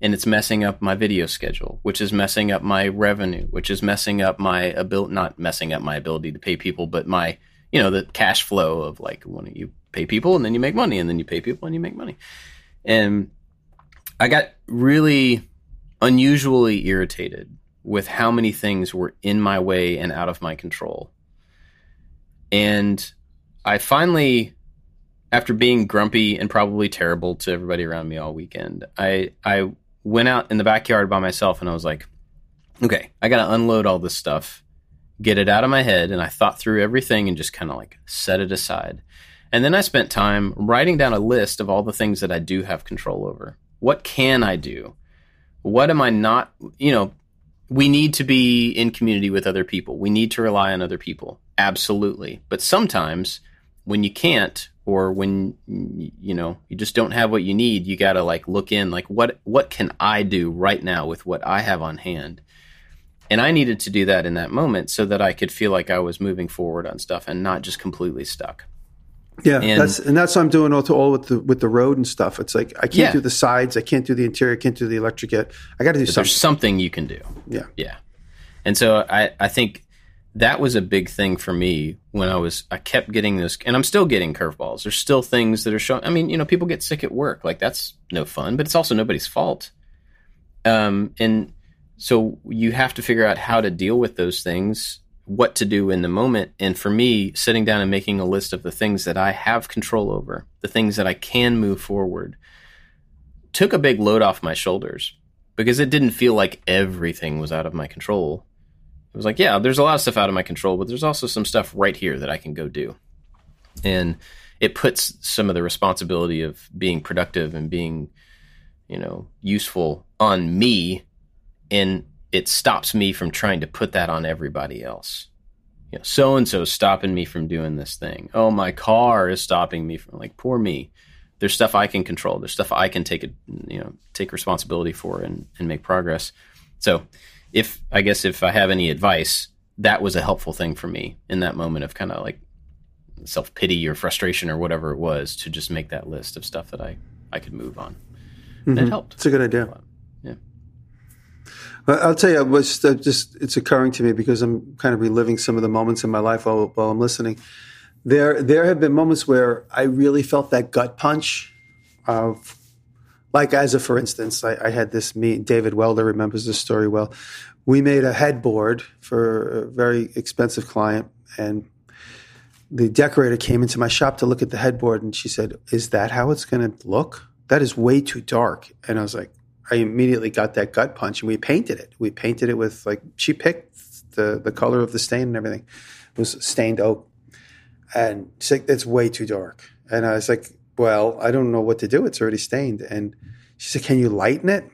[SPEAKER 1] And it's messing up my video schedule, which is messing up my revenue, which is messing up my ability, not messing up my ability to pay people, but my, you know, the cash flow of like when you pay people and then you make money and then you pay people and you make money. And I got really unusually irritated with how many things were in my way and out of my control. And I finally, after being grumpy and probably terrible to everybody around me all weekend, I I went out in the backyard by myself and I was like, okay, I got to unload all this stuff, get it out of my head, and I thought through everything and just kind of like set it aside. And then I spent time writing down a list of all the things that I do have control over. What can I do? What am I not, you know, we need to be in community with other people. We need to rely on other people. Absolutely. But sometimes when you can't or when you know you just don't have what you need you got to like look in like what what can i do right now with what i have on hand and i needed to do that in that moment so that i could feel like i was moving forward on stuff and not just completely stuck
[SPEAKER 2] yeah and that's and that's what i'm doing all, to, all with the with the road and stuff it's like i can't yeah. do the sides i can't do the interior i can't do the electric yet i got to do something
[SPEAKER 1] there's something you can do
[SPEAKER 2] yeah
[SPEAKER 1] yeah and so i i think that was a big thing for me when I was I kept getting this and I'm still getting curveballs. There's still things that are showing I mean, you know, people get sick at work. Like that's no fun, but it's also nobody's fault. Um and so you have to figure out how to deal with those things, what to do in the moment. And for me, sitting down and making a list of the things that I have control over, the things that I can move forward, took a big load off my shoulders because it didn't feel like everything was out of my control it was like, yeah, there's a lot of stuff out of my control, but there's also some stuff right here that I can go do. And it puts some of the responsibility of being productive and being, you know, useful on me. And it stops me from trying to put that on everybody else. You know, so and so stopping me from doing this thing. Oh, my car is stopping me from like poor me. There's stuff I can control. There's stuff I can take a you know take responsibility for and, and make progress. So if I guess if I have any advice, that was a helpful thing for me in that moment of kind of like self pity or frustration or whatever it was to just make that list of stuff that I I could move on. Mm-hmm. It helped.
[SPEAKER 2] It's a good idea. I'll tell you, was uh, just it's occurring to me because I'm kind of reliving some of the moments in my life while, while I'm listening. There, there have been moments where I really felt that gut punch of like as a for instance, I, I had this meet. David Welder remembers this story well. We made a headboard for a very expensive client, and the decorator came into my shop to look at the headboard, and she said, "Is that how it's going to look? That is way too dark." And I was like, I immediately got that gut punch, and we painted it. We painted it with like she picked the the color of the stain and everything. It was stained oak, and she's like, "It's way too dark." And I was like, well, I don't know what to do. It's already stained. And she said, can you lighten it?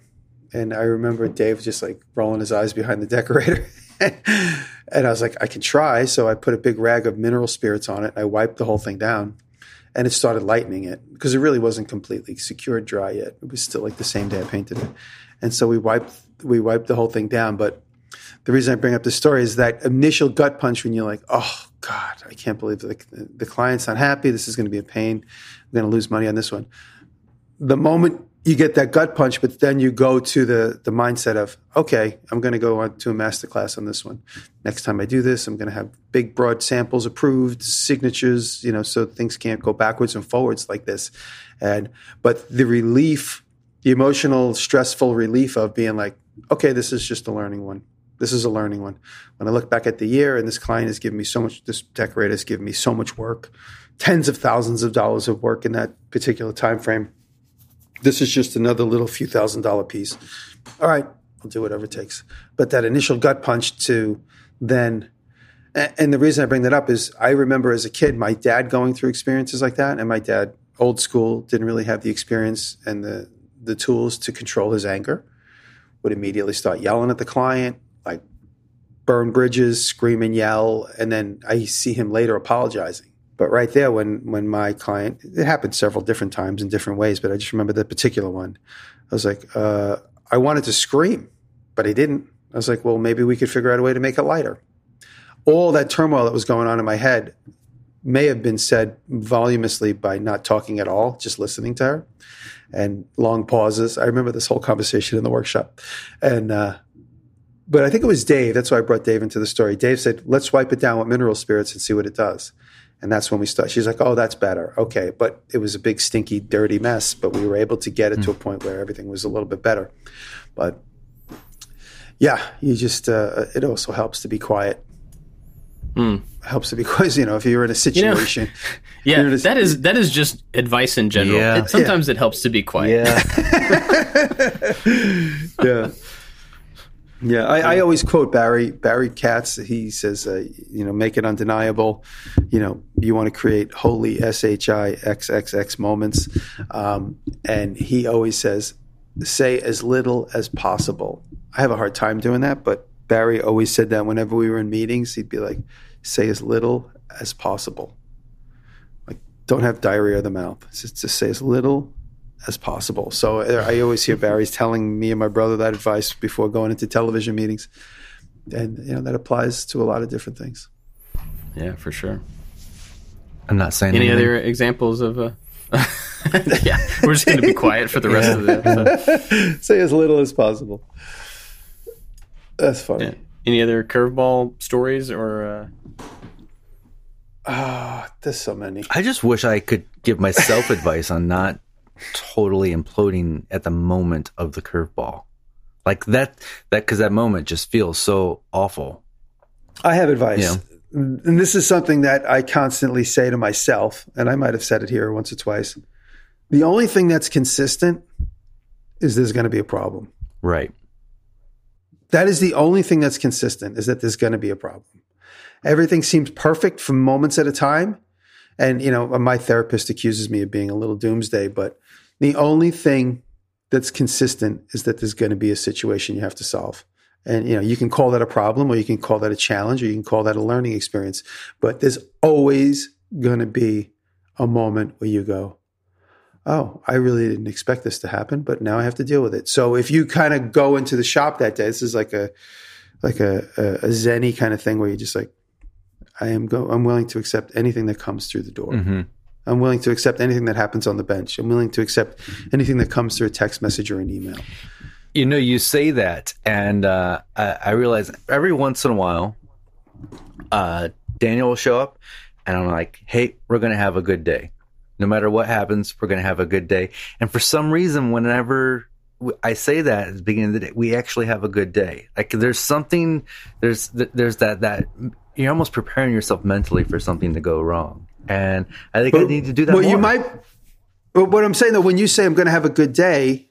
[SPEAKER 2] And I remember Dave just like rolling his eyes behind the decorator. <laughs> and I was like, I can try. So I put a big rag of mineral spirits on it. and I wiped the whole thing down and it started lightening it because it really wasn't completely secured dry yet. It was still like the same day I painted it. And so we wiped, we wiped the whole thing down. But the reason I bring up this story is that initial gut punch when you're like, oh God, I can't believe the, the client's not happy. This is going to be a pain. I'm going to lose money on this one. The moment you get that gut punch, but then you go to the the mindset of, okay, I'm going to go on to a master class on this one. Next time I do this, I'm going to have big, broad samples approved, signatures, you know, so things can't go backwards and forwards like this. And but the relief, the emotional, stressful relief of being like, okay, this is just a learning one. This is a learning one. When I look back at the year, and this client has given me so much, this decorator has given me so much work, tens of thousands of dollars of work in that particular time frame this is just another little few thousand dollar piece. All right, I'll do whatever it takes. But that initial gut punch to then, and the reason I bring that up is I remember as a kid my dad going through experiences like that, and my dad, old school, didn't really have the experience and the the tools to control his anger. Would immediately start yelling at the client, like burn bridges, scream and yell, and then I see him later apologizing but right there, when when my client, it happened several different times in different ways, but I just remember that particular one. I was like, uh, I wanted to scream, but I didn't. I was like, well, maybe we could figure out a way to make it lighter. All that turmoil that was going on in my head may have been said voluminously by not talking at all, just listening to her, and long pauses. I remember this whole conversation in the workshop, and. Uh, but I think it was Dave. That's why I brought Dave into the story. Dave said, "Let's wipe it down with mineral spirits and see what it does." And that's when we start. She's like, "Oh, that's better." Okay, but it was a big, stinky, dirty mess. But we were able to get it mm. to a point where everything was a little bit better. But yeah, you just uh, it also helps to be quiet. Mm. Helps to be <laughs> quiet. You know, if you're in a situation, <laughs>
[SPEAKER 1] you know, yeah, a, that is that is just advice in general. Yeah. It, sometimes yeah. it helps to be quiet.
[SPEAKER 2] Yeah. <laughs> yeah. Yeah, I, I, always quote Barry Barry Katz. He says, uh, you know, make it undeniable. You know, you want to create holy S H I X X X moments, um, and he always says, say as little as possible. I have a hard time doing that, but Barry always said that whenever we were in meetings, he'd be like, say as little as possible. Like, don't have diarrhea of the mouth. Just, just say as little as possible. So uh, I always hear Barry's telling me and my brother that advice before going into television meetings, and you know that applies to a lot of different things.
[SPEAKER 1] Yeah, for sure.
[SPEAKER 3] I'm not saying
[SPEAKER 1] any anything. other examples of. Uh, <laughs> yeah, we're just going to be quiet for the rest yeah. of the episode. <laughs>
[SPEAKER 2] Say as little as possible. That's funny. Yeah.
[SPEAKER 1] Any other curveball stories or? Uh...
[SPEAKER 2] Ah, oh, there's so many.
[SPEAKER 3] I just wish I could give myself <laughs> advice on not totally imploding at the moment of the curveball. Like that, that, cause that moment just feels so awful.
[SPEAKER 2] I have advice. You know? And this is something that I constantly say to myself, and I might have said it here once or twice. The only thing that's consistent is there's going to be a problem.
[SPEAKER 3] Right.
[SPEAKER 2] That is the only thing that's consistent is that there's going to be a problem. Everything seems perfect for moments at a time. And, you know, my therapist accuses me of being a little doomsday, but the only thing that's consistent is that there's going to be a situation you have to solve. And you know, you can call that a problem or you can call that a challenge or you can call that a learning experience, but there's always going to be a moment where you go, "Oh, I really didn't expect this to happen, but now I have to deal with it." So if you kind of go into the shop that day, this is like a like a a, a zenny kind of thing where you just like I am go I'm willing to accept anything that comes through the door. Mm-hmm. I'm willing to accept anything that happens on the bench. I'm willing to accept anything that comes through a text message or an email.
[SPEAKER 3] You know, you say that, and uh, I, I, realize every once in a while, uh, Daniel will show up, and I'm like, "Hey, we're going to have a good day. No matter what happens, we're going to have a good day." And for some reason, whenever I say that at the beginning of the day, we actually have a good day. Like there's something, there's there's that that you're almost preparing yourself mentally for something to go wrong. And I think but, I need to do that.
[SPEAKER 2] Well,
[SPEAKER 3] more.
[SPEAKER 2] you might. But what I'm saying though, when you say I'm going to have a good day,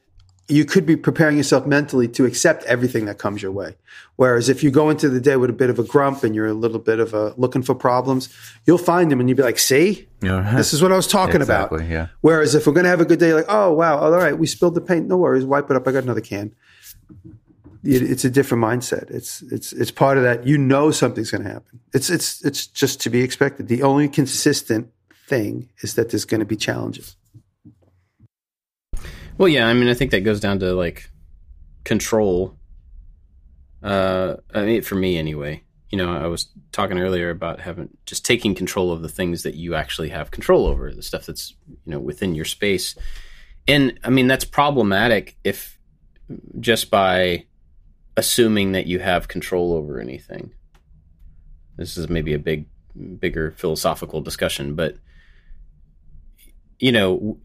[SPEAKER 2] you could be preparing yourself mentally to accept everything that comes your way. Whereas if you go into the day with a bit of a grump and you're a little bit of a looking for problems, you'll find them and you'll be like, "See, uh-huh. this is what I was talking exactly, about."
[SPEAKER 3] Yeah.
[SPEAKER 2] Whereas if we're going to have a good day, like, "Oh wow, all right, we spilled the paint. No worries, wipe it up. I got another can." It's a different mindset. It's it's it's part of that. You know something's going to happen. It's it's it's just to be expected. The only consistent thing is that there's going to be challenges.
[SPEAKER 1] Well, yeah, I mean, I think that goes down to like control. Uh, I mean, for me anyway. You know, I was talking earlier about having just taking control of the things that you actually have control over, the stuff that's you know within your space, And I mean, that's problematic if just by assuming that you have control over anything. This is maybe a big, bigger philosophical discussion, but you know,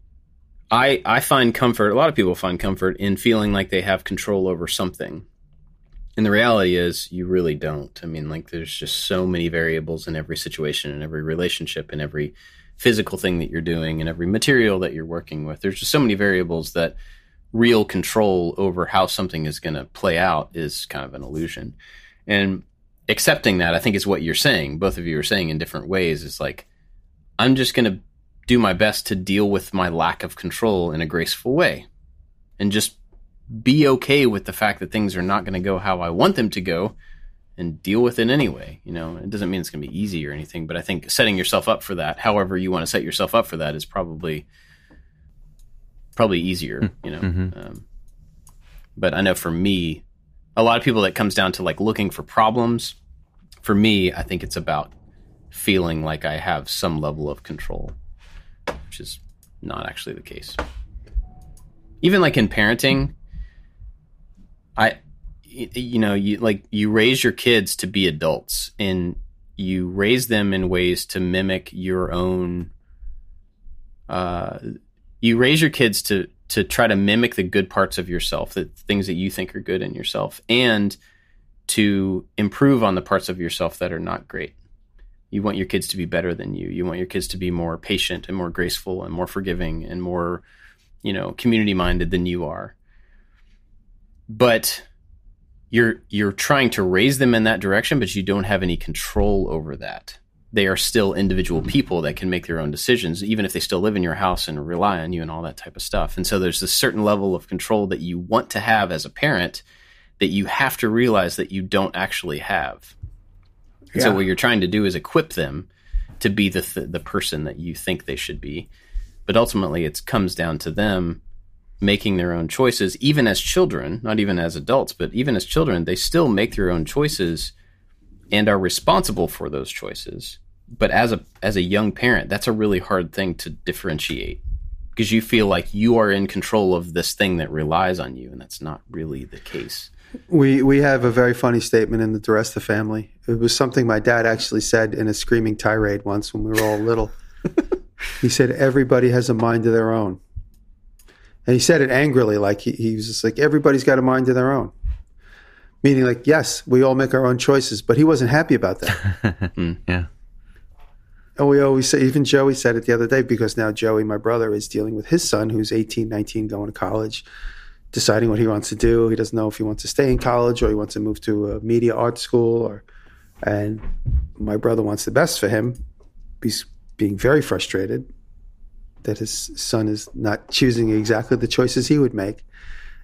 [SPEAKER 1] I I find comfort. A lot of people find comfort in feeling like they have control over something. And the reality is, you really don't. I mean, like, there's just so many variables in every situation, in every relationship, in every physical thing that you're doing, and every material that you're working with. There's just so many variables that real control over how something is going to play out is kind of an illusion. And accepting that, I think, is what you're saying. Both of you are saying in different ways. Is like, I'm just going to do my best to deal with my lack of control in a graceful way and just be okay with the fact that things are not going to go how I want them to go and deal with it anyway. You know, it doesn't mean it's going to be easy or anything, but I think setting yourself up for that, however you want to set yourself up for that, is probably probably easier.
[SPEAKER 3] Hmm.
[SPEAKER 1] You know,
[SPEAKER 3] Mm-hmm.
[SPEAKER 1] um, but I know for me, a lot of people that comes down to like looking for problems. For me, I think it's about feeling like I have some level of control, which is not actually the case. Even like in parenting, I, you know, you like you raise your kids to be adults, and you raise them in ways to mimic your own. Uh, you raise your kids to to try to mimic the good parts of yourself, the things that you think are good in yourself, and to improve on the parts of yourself that are not great. You want your kids to be better than you. You want your kids to be more patient and more graceful and more forgiving and more, you know, community minded than you are. But you're you're trying to raise them in that direction, but you don't have any control over that. They are still individual mm-hmm. people that can make their own decisions, even if they still live in your house and rely on you and all that type of stuff. And so there's this certain level of control that you want to have as a parent that you have to realize that you don't actually have. And So what you're trying to do is equip them to be the th- the person that you think they should be. But ultimately, it comes down to them making their own choices, even as children, not even as adults, but even as children, they still make their own choices and are responsible for those choices. But as a as a young parent, that's a really hard thing to differentiate because you feel like you are in control of this thing that relies on you, and that's not really the case.
[SPEAKER 2] We we have a very funny statement in the DiResta family. It was something my dad actually said in a screaming tirade once when we were all little. <laughs> he said, "Everybody has a mind of their own," and he said it angrily, like he, he was just like, "Everybody's got a mind of their own," meaning like, yes, we all make our own choices, but he wasn't happy about that. <laughs>
[SPEAKER 3] Hmm, yeah.
[SPEAKER 2] And we always say, even Joey said it the other day, because now Joey, my brother, is dealing with his son who's 18, 19, going to college, deciding what he wants to do. He doesn't know if he wants to stay in college or he wants to move to a media art school. Or, and my brother wants the best for him. He's being very frustrated that his son is not choosing exactly the choices he would make.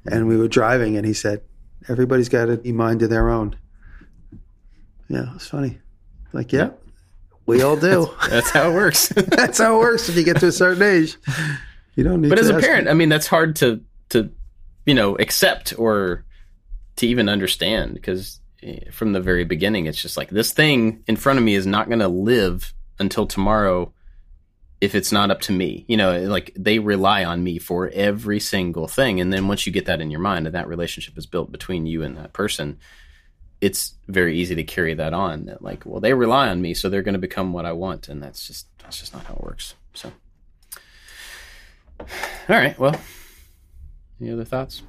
[SPEAKER 2] And we were driving, and he said, "Everybody's got a mind of their own." Yeah, it's funny. Like, yeah, we all do.
[SPEAKER 1] That's how it works. <laughs>
[SPEAKER 2] That's how it works If you get to a certain age. You don't need.
[SPEAKER 1] but
[SPEAKER 2] to
[SPEAKER 1] as a parent, I mean, that's hard to to you know accept or to even understand because eh, from the very beginning, it's just like this thing in front of me is not going to live until tomorrow if it's not up to me. You know, like they rely on me for every single thing, and then once you get that in your mind and that relationship is built between you and that person. It's very easy to carry that on. That like, well, they rely on me, so they're going to become what I want, and that's just that's just not how it works. So, all right, well, any other thoughts?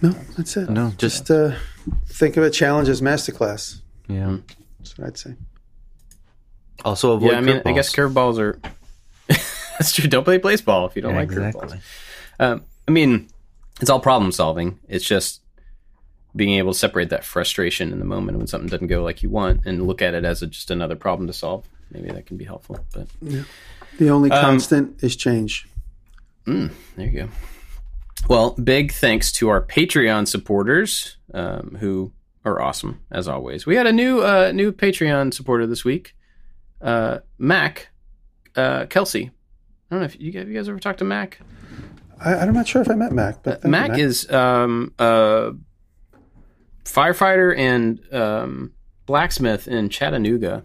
[SPEAKER 2] No, that's it.
[SPEAKER 3] No,
[SPEAKER 2] just uh, think of a challenge as masterclass.
[SPEAKER 3] Yeah.
[SPEAKER 2] That's what I'd say.
[SPEAKER 3] Also avoid
[SPEAKER 1] yeah, I mean, I guess curveballs are. <laughs> That's true. Don't play baseball if you don't
[SPEAKER 3] Yeah,
[SPEAKER 1] like
[SPEAKER 3] exactly.
[SPEAKER 1] curveballs. Um, I mean, it's all problem solving. It's just being able to separate that frustration in the moment when something doesn't go like you want and look at it as a, just another problem to solve. Maybe that can be helpful. But
[SPEAKER 2] The only
[SPEAKER 1] Um,
[SPEAKER 2] constant is change.
[SPEAKER 1] there you go. Well, big thanks to our Patreon supporters um, who are awesome as always. We had a new uh, new Patreon supporter this week, uh, Mac uh, Kelsey. I don't know if you, have you guys ever talked to Mac.
[SPEAKER 2] I, I'm not sure if I met Mac, but thank you,
[SPEAKER 1] Mac is um, a firefighter and um, blacksmith in Chattanooga,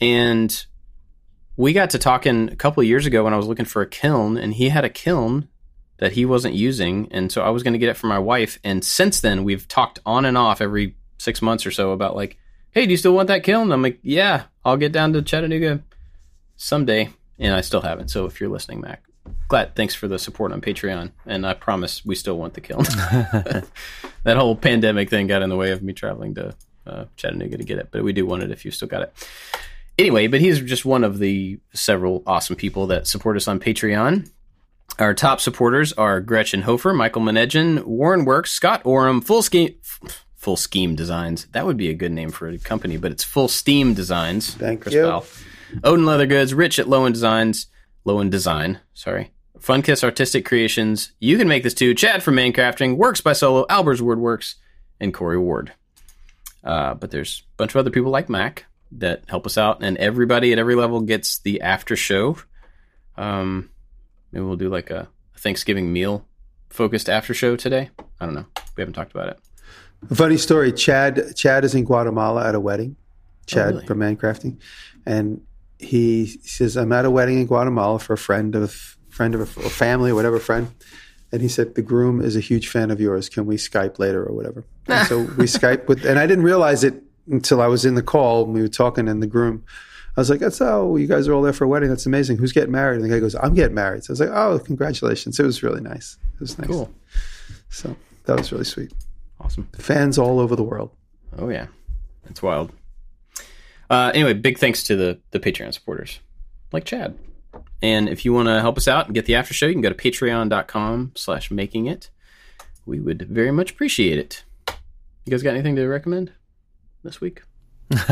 [SPEAKER 1] and we got to talking a couple of years ago when I was looking for a kiln, and he had a kiln that he wasn't using, and so I was going to get it for my wife. And since then, we've talked on and off every six months or so about like, hey, do you still want that kiln? I'm like, yeah, I'll get down to Chattanooga someday, and I still haven't. So if you're listening, Mac, glad thanks for the support on Patreon, and I promise we still want the kiln. <laughs> <laughs> that whole pandemic thing got in the way of me traveling to uh, Chattanooga to get it, but we do want it if you still got it. Anyway, but he's just one of the several awesome people that support us on Patreon. Our top supporters are Gretchen Hofer, Michael Menedjan, Warren Works, Scott Oram, Full Scheme, Full Scheme Designs. That would be a good name for a company, but it's Full Steam Designs.
[SPEAKER 2] Thank
[SPEAKER 1] Chris
[SPEAKER 2] you.
[SPEAKER 1] Bell. Odin Leather Goods, Rich at Lowen Designs, Lowen Design, sorry. Funkiss Artistic Creations. You can make this too. Chad from Maincrafting, Works by Solo, Albers Woodworks, and Corey Ward. Uh, but there's a bunch of other people like Mac that help us out, and everybody at every level gets the after show. Um, maybe we'll do like a Thanksgiving meal focused after show today. I don't know. We haven't talked about it.
[SPEAKER 2] A funny story. Chad Chad is in Guatemala at a wedding. Chad oh,
[SPEAKER 1] really?
[SPEAKER 2] from Mancrafting, and he says, "I'm at a wedding in Guatemala for a friend of friend of a, or family or whatever friend." And he said, "The groom is a huge fan of yours. Can we Skype later or whatever?" <laughs> And so we Skype with, and I didn't realize it until I was in the call. and We were talking, and the groom. I was like, "That's oh, you guys are all there for a wedding. That's amazing. Who's getting married?" And the guy goes, "I'm getting married." So I was like, "Oh, congratulations!" It was really nice. It was nice.
[SPEAKER 1] Cool.
[SPEAKER 2] So that was really sweet.
[SPEAKER 1] Awesome.
[SPEAKER 2] Fans all over the world.
[SPEAKER 1] Oh yeah, it's wild. Uh, anyway, big thanks to the the Patreon supporters, like Chad. And if you want to help us out and get the after show, you can go to patreon.com slash making it. We would very much appreciate it. You guys got anything to recommend this week? <laughs>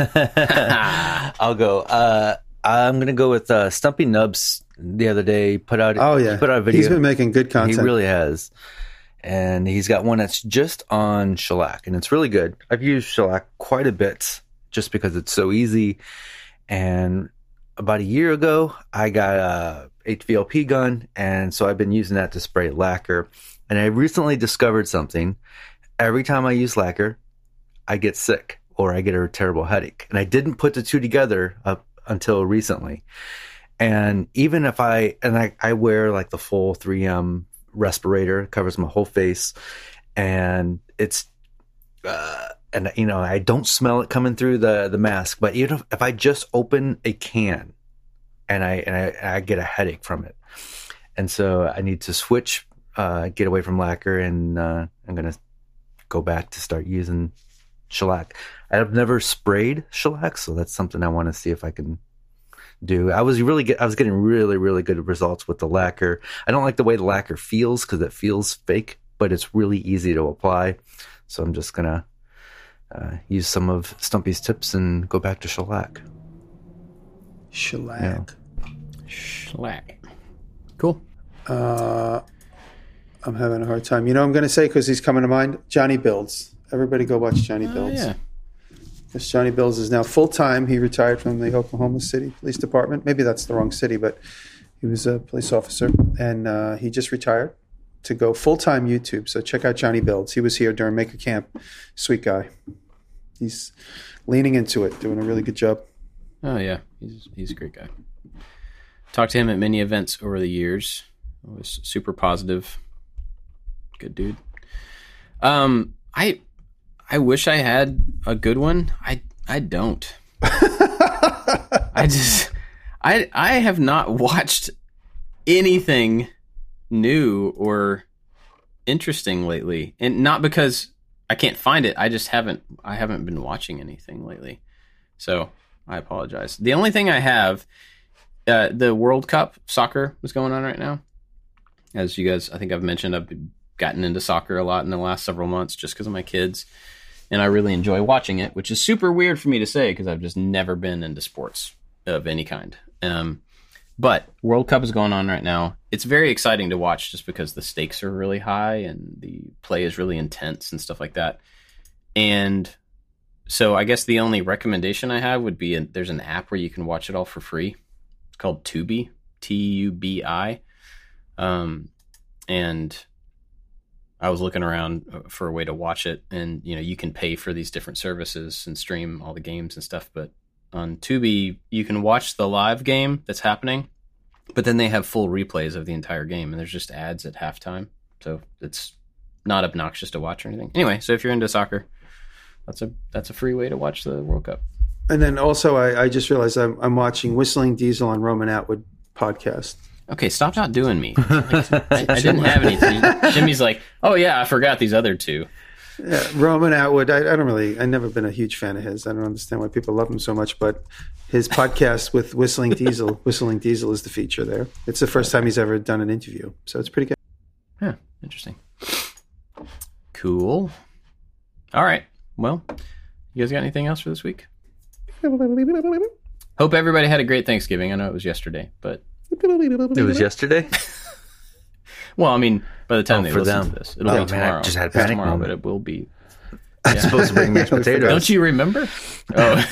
[SPEAKER 3] I'll go. Uh, I'm gonna go with uh, Stumpy Nubs. The other day, put out.
[SPEAKER 2] Oh yeah,
[SPEAKER 3] he put out a video.
[SPEAKER 2] He's been making good content.
[SPEAKER 3] He really has. And he's got one that's just on shellac, and it's really good. I've used shellac quite a bit just because it's so easy. And about a year ago, I got a HVLP gun, and so I've been using that to spray lacquer. And I recently discovered something. Every time I use lacquer, I get sick or I get a terrible headache. And I didn't put the two together up until recently. And even if I and I, I wear like the full 3M respirator, covers my whole face, and it's uh, and you know I don't smell it coming through the the mask. But even if, if I just open a can, and I and I, I get a headache from it, and so I need to switch, uh, get away from lacquer, and uh, I'm gonna go back to start using shellac. I've never sprayed shellac, so that's something I want to see if I can do. I was really get, I was getting really really good results with the lacquer. I don't like the way the lacquer feels because it feels fake, but it's really easy to apply. So I'm just gonna uh, use some of Stumpy's tips and go back to shellac.
[SPEAKER 2] Shellac.
[SPEAKER 1] shellac. Cool.
[SPEAKER 2] Uh, I'm having a hard time. You know, I'm going to say because he's coming to mind. Johnny Builds. Everybody go watch Johnny
[SPEAKER 1] Oh,
[SPEAKER 2] Builds.
[SPEAKER 1] yeah.
[SPEAKER 2] Johnny Builds is now full time. He retired from the Oklahoma City Police Department. Maybe that's the wrong city, but he was a police officer, and uh, he just retired to go full time YouTube. So check out Johnny Builds. He was here during Maker Camp. Sweet guy. He's leaning into it, doing a really good job.
[SPEAKER 1] Oh yeah, he's he's a great guy. Talked to him at many events over the years. Was super positive. Good dude. Um, I I wish I had a good one. I I don't. <laughs> I just I I have not watched anything new or interesting lately, and not because I can't find it. I just haven't I haven't been watching anything lately. So I apologize. The only thing I have, uh, the World Cup soccer is going on right now. As you guys, I think I've mentioned, I've gotten into soccer a lot in the last several months just because of my kids, and I really enjoy watching it, which is super weird for me to say because I've just never been into sports of any kind. Um, but World Cup is going on right now. It's very exciting to watch just because the stakes are really high and the play is really intense and stuff like that. And so I guess the only recommendation I have would be a, there's an app where you can watch it all for free. It's called Tubi, T U B I. Um, and I was looking around uh, for a way to watch it, and you know you can pay for these different services and stream all the games and stuff, but on Tubi, you can watch the live game that's happening, but then they have full replays of the entire game, and there's just ads at halftime, so it's not obnoxious to watch or anything. Anyway, so if you're into soccer, that's a that's a free way to watch the World Cup.
[SPEAKER 2] And then also, I, I just realized I'm, I'm watching Whistling Diesel on Roman Atwood podcast.
[SPEAKER 1] Okay, stop not doing me. Like, <laughs> I, I didn't have anything. Jimmy's like, oh yeah, I forgot these other two.
[SPEAKER 2] Yeah, Roman Atwood. I, I don't really. I've never been a huge fan of his. I don't understand why people love him so much. But his podcast with Whistling Diesel, <laughs> Whistling Diesel is the feature there. It's the first time he's ever done an interview, so it's pretty good.
[SPEAKER 1] Yeah, interesting. Cool. All right. Well, you guys got anything else for this week? <laughs> Hope everybody had a great Thanksgiving. I know it was yesterday, but
[SPEAKER 3] It was yesterday. <laughs>
[SPEAKER 1] well, I mean, by the time
[SPEAKER 3] Oh,
[SPEAKER 1] they
[SPEAKER 3] for
[SPEAKER 1] listen
[SPEAKER 3] them.
[SPEAKER 1] to this, it'll
[SPEAKER 3] Oh,
[SPEAKER 1] be
[SPEAKER 3] man, I
[SPEAKER 1] tomorrow.
[SPEAKER 3] just had a
[SPEAKER 1] It's
[SPEAKER 3] panic
[SPEAKER 1] tomorrow,
[SPEAKER 3] moment.
[SPEAKER 1] but it will be. <laughs>
[SPEAKER 3] I'm supposed to bring mashed <laughs> potatoes.
[SPEAKER 1] Don't you remember? Oh.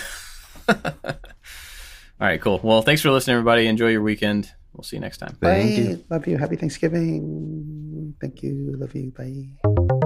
[SPEAKER 1] All right, cool. Well, thanks for listening, everybody. Enjoy your weekend. We'll see you next time.
[SPEAKER 3] Thank you.
[SPEAKER 2] Love you. Happy Thanksgiving. Thank you. Love you. Bye.